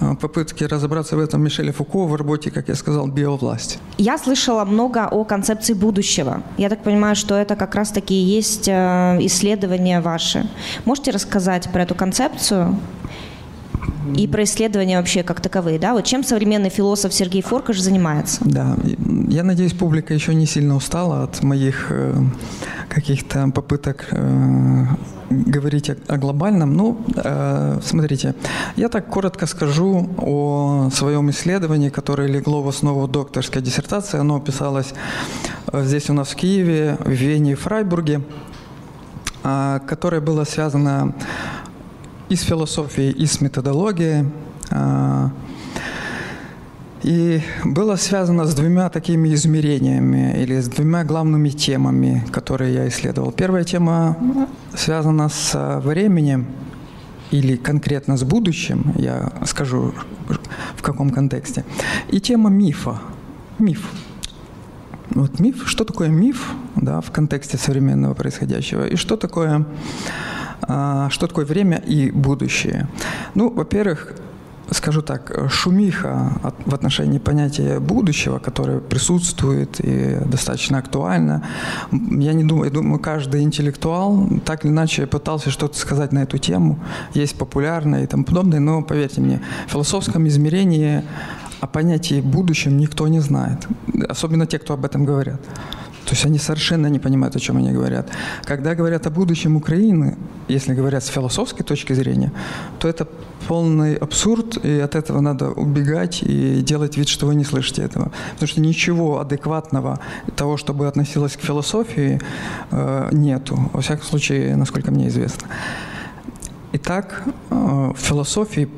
Speaker 1: а, попытки разобраться в этом Мишеля Фуко в работе, как я сказал, «Биовласть».
Speaker 2: Я слышала много о концепции будущего. Я так понимаю, что это как раз-таки и есть э, исследования ваши. Можете рассказать про эту концепцию? и про исследования вообще как таковые, да? Вот чем современный философ Сергей Форкаш занимается?
Speaker 1: Да, я надеюсь, публика еще не сильно устала от моих э, каких-то попыток э, говорить о, глобальном. Ну, э, смотрите, я так коротко скажу о своем исследовании, которое легло в основу докторской диссертации. Оно писалось здесь у нас в Киеве, в Вене и Фрайбурге, которое было связано и с философией, и с методологией. А, и было связано с двумя такими измерениями или с двумя главными темами, которые я исследовал. Первая тема связана с временем или конкретно с будущим, я скажу в каком контексте. И тема мифа. Миф. Вот миф, что такое миф да, в контексте современного происходящего, и что такое а, что такое время и будущее? Ну, во-первых, скажу так, шумиха в отношении понятия будущего, которое присутствует и достаточно актуально. Я не думаю, я думаю, каждый интеллектуал так или иначе пытался что-то сказать на эту тему. Есть популярное и тому подобное, но поверьте мне, в философском измерении о понятии будущем никто не знает. Особенно те, кто об этом говорят. То есть они совершенно не понимают, о чем они говорят. Когда говорят о будущем Украины, если говорят с философской точки зрения, то это полный абсурд, и от этого надо убегать и делать вид, что вы не слышите этого. Потому что ничего адекватного того, чтобы относилось к философии, э, нету. Во всяком случае, насколько мне известно. Итак, э, в философии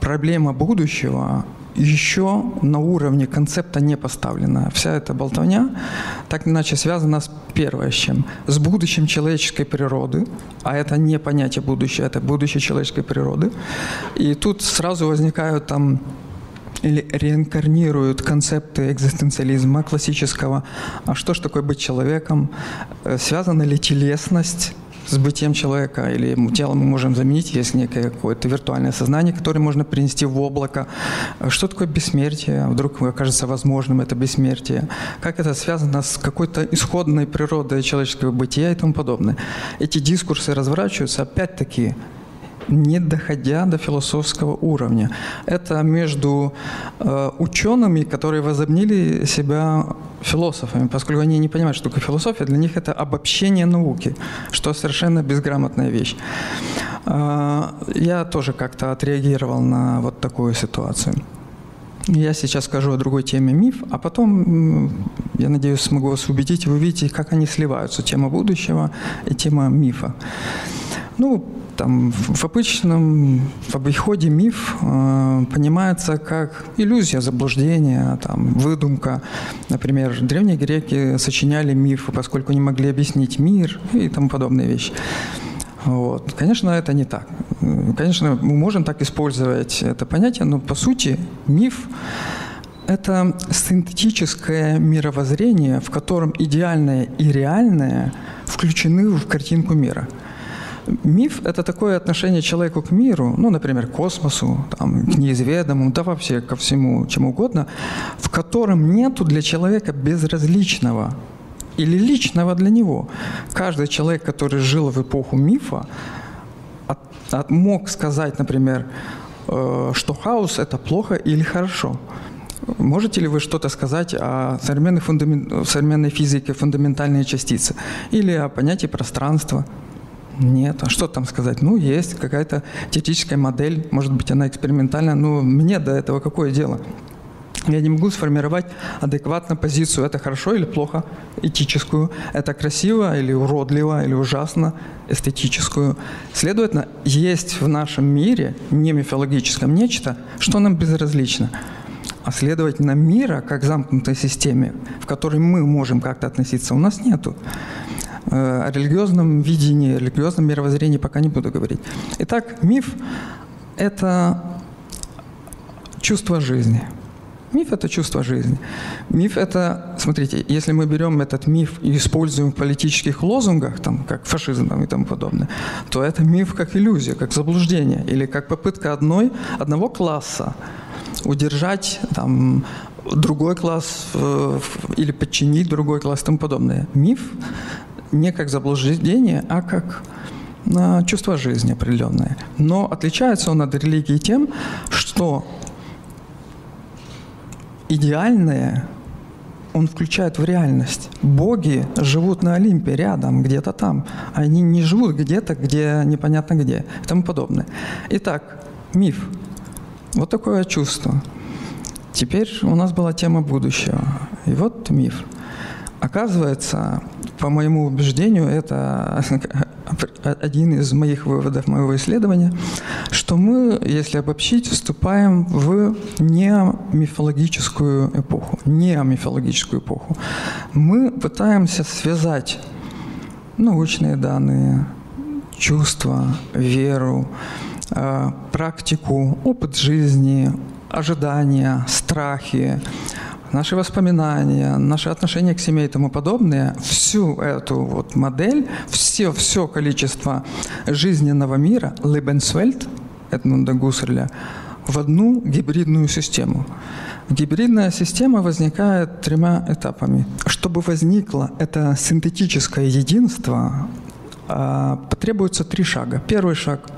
Speaker 1: проблема будущего еще на уровне концепта не поставлена. Вся эта болтовня так или иначе связана с первое с чем? С будущим человеческой природы, а это не понятие будущее, это будущее человеческой природы. И тут сразу возникают там или реинкарнируют концепты экзистенциализма классического. А что ж такое быть человеком? Э, связана ли телесность с бытием человека, или тело мы можем заменить, есть некое какое-то виртуальное сознание, которое можно принести в облако. Что такое бессмертие? Вдруг окажется возможным это бессмертие? Как это связано с какой-то исходной природой человеческого бытия и тому подобное? Эти дискурсы разворачиваются опять-таки не доходя до философского уровня. Это между э, учеными, которые возобнили себя философами, поскольку они не понимают, что такое философия, для них это обобщение науки, что совершенно безграмотная вещь. Э, я тоже как-то отреагировал на вот такую ситуацию. Я сейчас скажу о другой теме миф, а потом, я надеюсь, смогу вас убедить, вы увидите, как они сливаются, тема будущего и тема мифа. Ну, там, в обычном, в обиходе миф э, понимается как иллюзия, заблуждение, там, выдумка. Например, древние греки сочиняли мифы, поскольку не могли объяснить мир и тому подобные вещи. Вот. Конечно, это не так. Конечно, мы можем так использовать это понятие, но по сути миф это синтетическое мировоззрение, в котором идеальное и реальное включены в картинку мира – Миф – это такое отношение человека к миру, ну, например, к космосу, там, к неизведанному, да вообще ко всему, чему угодно, в котором нету для человека безразличного или личного для него. Каждый человек, который жил в эпоху мифа, от, от, мог сказать, например, э, что хаос – это плохо или хорошо. Можете ли вы что-то сказать о современной, фундамент, современной физике фундаментальные частицы или о понятии пространства? Нет, а что там сказать? Ну, есть какая-то теоретическая модель, может быть, она экспериментальная, но мне до этого какое дело? Я не могу сформировать адекватно позицию, это хорошо или плохо, этическую, это красиво или уродливо, или ужасно, эстетическую. Следовательно, есть в нашем мире, не мифологическом, нечто, что нам безразлично. А следовательно, мира, как замкнутой системе, в которой мы можем как-то относиться, у нас нету. Э, о религиозном видении, о религиозном мировоззрении пока не буду говорить. Итак, миф – это чувство жизни. Миф – это чувство жизни. Миф – это, смотрите, если мы берем этот миф и используем в политических лозунгах, там, как фашизм и тому подобное, то это миф как иллюзия, как заблуждение или как попытка одной, одного класса удержать там, другой класс э, или подчинить другой класс и тому подобное. Миф не как заблуждение, а как а, чувство жизни определенное. Но отличается он от религии тем, что идеальное он включает в реальность. Боги живут на Олимпе, рядом, где-то там. Они не живут где-то, где непонятно где и тому подобное. Итак, миф. Вот такое чувство. Теперь у нас была тема будущего. И вот миф. Оказывается, по моему убеждению, это один из моих выводов моего исследования, что мы, если обобщить, вступаем в неомифологическую эпоху. Неомифологическую эпоху. Мы пытаемся связать научные данные, чувства, веру, э, практику, опыт жизни, ожидания, страхи, наши воспоминания, наши отношения к семье и тому подобное, всю эту вот модель, все, все количество жизненного мира, Lebenswelt, Эдмунда Гуссерля, в одну гибридную систему. Гибридная система возникает тремя этапами. Чтобы возникло это синтетическое единство, а, потребуется три шага. Первый шаг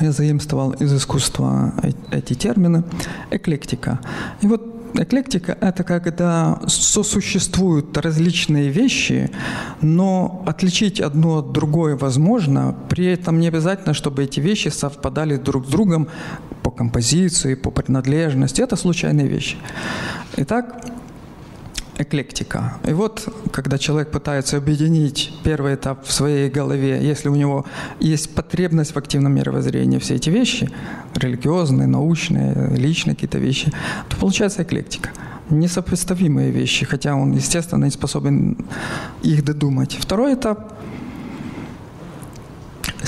Speaker 1: я заимствовал из искусства эти термины, эклектика. И вот Эклектика – это когда сосуществуют различные вещи, но отличить одно от другой возможно, при этом не обязательно, чтобы эти вещи совпадали друг с другом по композиции, по принадлежности. Это случайные вещи. Итак, эклектика. И вот, когда человек пытается объединить первый этап в своей голове, если у него есть потребность в активном мировоззрении, все эти вещи, религиозные, научные, личные какие-то вещи, то получается эклектика. Несопоставимые вещи, хотя он, естественно, не способен их додумать. Второй этап –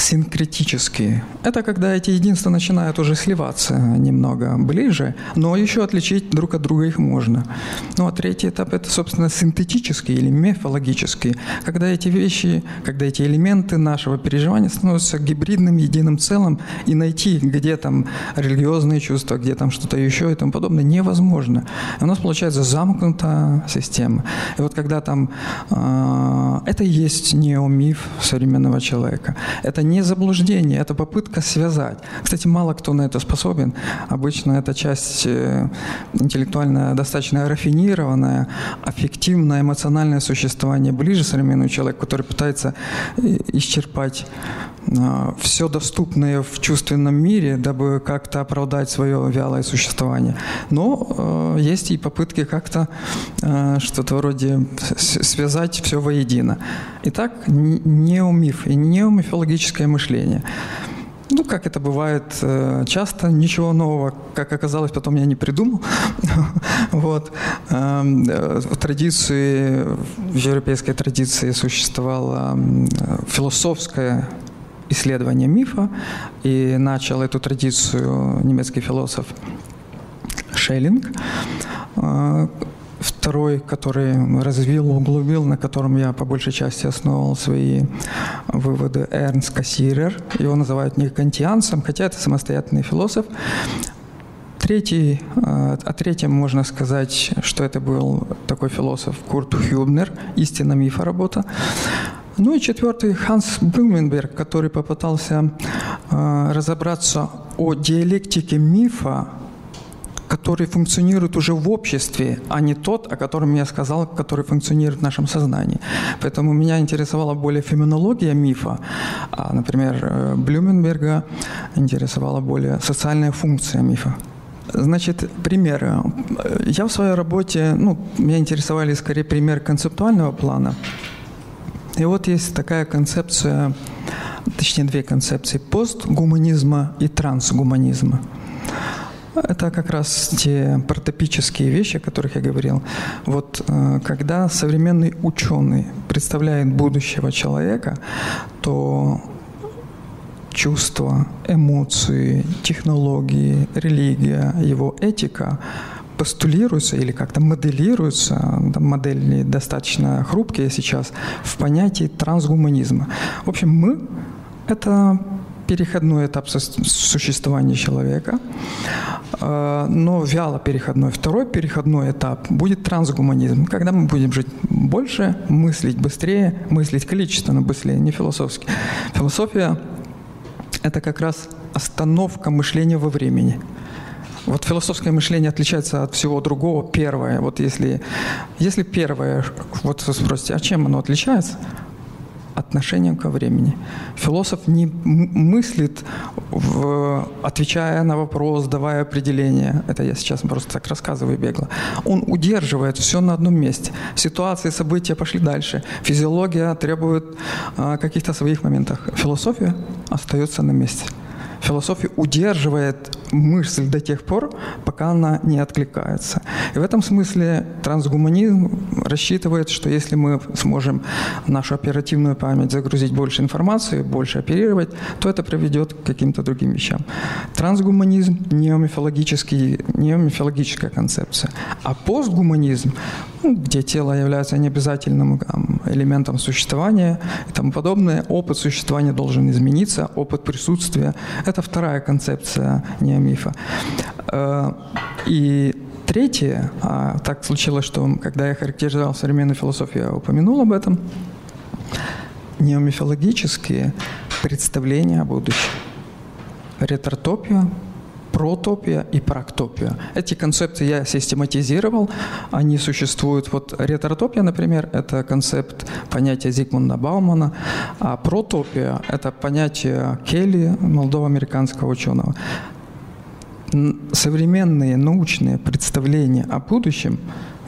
Speaker 1: синкретические. Это когда эти единства начинают уже сливаться немного ближе, но еще отличить друг от друга их можно. Ну а третий этап – это, собственно, синтетический или мифологический, когда эти вещи, когда эти элементы нашего переживания становятся гибридным единым целым, и найти, где там религиозные чувства, где там что-то еще и тому подобное, невозможно. И у нас получается замкнутая система. И вот когда там… Э, это и есть неомиф современного человека. Это не заблуждение, это попытка связать. Кстати, мало кто на это способен. Обычно эта часть э, интеллектуально достаточно рафинированная, аффективное, эмоциональное существование ближе современному человеку, который пытается э, исчерпать все доступное в чувственном мире, дабы как-то оправдать свое вялое существование. Но э, есть и попытки как-то э, что-то вроде связать все воедино. Итак, неомиф и неомифологическое мышление. Ну, как это бывает э, часто, ничего нового, как оказалось, потом я не придумал. вот. Эм, э, в традиции, в европейской традиции существовало философское исследование мифа, и начал эту традицию немецкий философ Шеллинг, э, Второй, который развил, углубил, на котором я по большей части основывал свои выводы, Эрнст Кассирер. Его называют не кантианцем, хотя это самостоятельный философ. Третий, э, о третьем можно сказать, что это был такой философ Курт Хюбнер, «Истина мифа» работа. Ну и четвертый Ханс Блюменберг, который попытался э, разобраться о диалектике мифа который функционирует уже в обществе, а не тот, о котором я сказал, который функционирует в нашем сознании. Поэтому меня интересовала более феноменология мифа, а, например, э, Блюменберга интересовала более социальная функция мифа. Значит, примеры. Я в своей работе, ну, меня интересовали скорее пример концептуального плана. И вот есть такая концепция, точнее две концепции, постгуманизма и трансгуманизма. Это как раз те протопические вещи, о которых я говорил. Вот э, когда современный ученый представляет будущего человека, то чувства, эмоции, технологии, религия, его этика постулируются или как-то моделируются, там модели достаточно хрупкие сейчас, в понятии трансгуманизма. В общем, мы — это переходной этап существования человека, э, но вяло переходной. Второй переходной этап будет трансгуманизм, когда мы будем жить больше, мыслить быстрее, мыслить количественно быстрее, не философски. Философия – это как раз остановка мышления во времени. Вот философское мышление отличается от всего другого. Первое, вот если, если первое, вот вы спросите, а чем оно отличается? отношением ко времени. Философ не мыслит, в, отвечая на вопрос, давая определение. Это я сейчас просто так рассказываю бегло. Он удерживает все на одном месте. Ситуации, события пошли дальше. Физиология требует а, каких-то своих моментов. Философия остается на месте. Философия удерживает мысль до тех пор, пока она не откликается. И в этом смысле трансгуманизм рассчитывает, что если мы сможем нашу оперативную память загрузить больше информации, больше оперировать, то это приведет к каким-то другим вещам. Трансгуманизм – неомифологический, неомифологическая концепция. А постгуманизм, где тело является необязательным там, элементом существования и тому подобное, опыт существования должен измениться, опыт присутствия – это вторая концепция неомифологии мифа. Э, и третье, а так случилось, что когда я характеризовал современную философию, я упомянул об этом, неомифологические представления о будущем. Ретротопия, протопия и практопия. Эти концепты я систематизировал, они существуют. Вот ретротопия, например, это концепт понятия Зигмунда Баумана, а протопия – это понятие Келли, молдово-американского ученого современные научные представления о будущем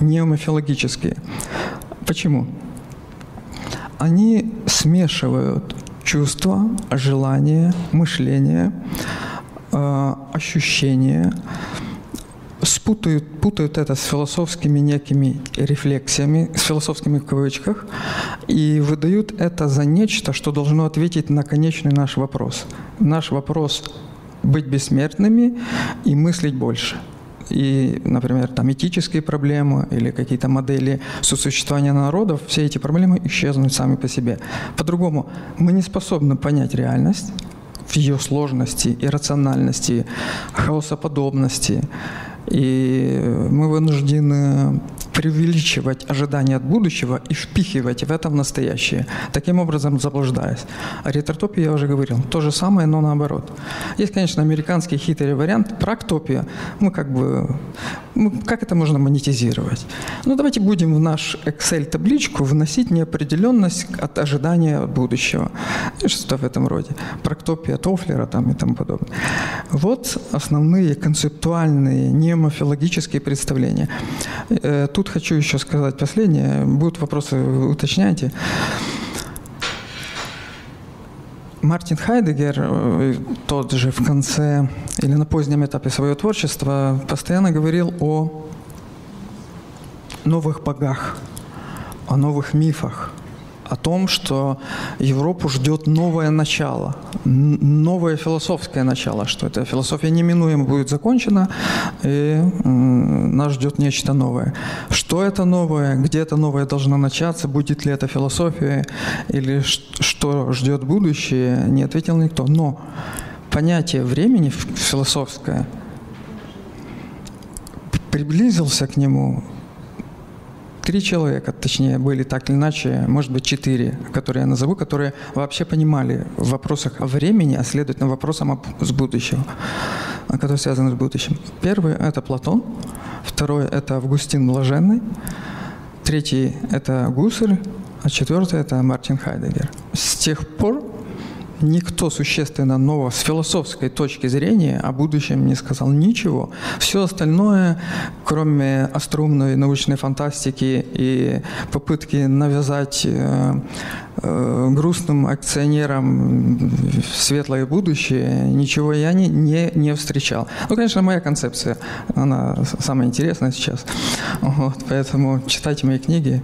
Speaker 1: неомифологические. Почему? Они смешивают чувства, желания, мышление, э, ощущения спутают, путают это с философскими некими рефлексиями, с философскими в кавычках, и выдают это за нечто, что должно ответить на конечный наш вопрос. Наш вопрос – быть бессмертными и мыслить больше – и, например, там этические проблемы или какие-то модели сосуществования народов, все эти проблемы исчезнут сами по себе. По-другому, мы не способны понять реальность в ее сложности, иррациональности, хаосоподобности. И мы вынуждены преувеличивать ожидания от будущего и впихивать в это в настоящее, таким образом заблуждаясь. О ретротопии я уже говорил. То же самое, но наоборот. Есть, конечно, американский хитрый вариант. Проктопия. Мы как бы... Мы, как это можно монетизировать? Ну, давайте будем в наш Excel-табличку вносить неопределенность от ожидания от будущего. Что-то в этом роде. Проктопия Тофлера там и тому подобное. Вот основные концептуальные, немофилологические представления. Э, тут хочу еще сказать последнее. Будут вопросы, уточняйте. Мартин Хайдегер, э, тот же в конце или на позднем этапе своего творчества, постоянно говорил о новых богах, о новых мифах – о том, что Европу ждет новое начало, новое философское начало, что эта философия неминуемо будет закончена, и нас ждет нечто новое. Что это новое, где это новое должно начаться, будет ли это философия или что ждет будущее, не ответил никто. Но понятие времени философское приблизился к нему три человека, точнее, были так или иначе, может быть, четыре, которые я назову, которые вообще понимали в вопросах времени, а следовательно, вопросам с будущего, которые связаны с будущим. Первый – это Платон, второй – это Августин Блаженный, третий – это Гуссель, а четвертый – это Мартин Хайдегер. С тех пор никто существенно нового с философской точки зрения о будущем не сказал ничего. Все остальное, кроме остроумной научной фантастики и попытки навязать э, э, грустным акционерам светлое будущее, ничего я не, не, не встречал. Ну, конечно, моя концепция, она самая интересная сейчас. Вот, поэтому читайте мои книги.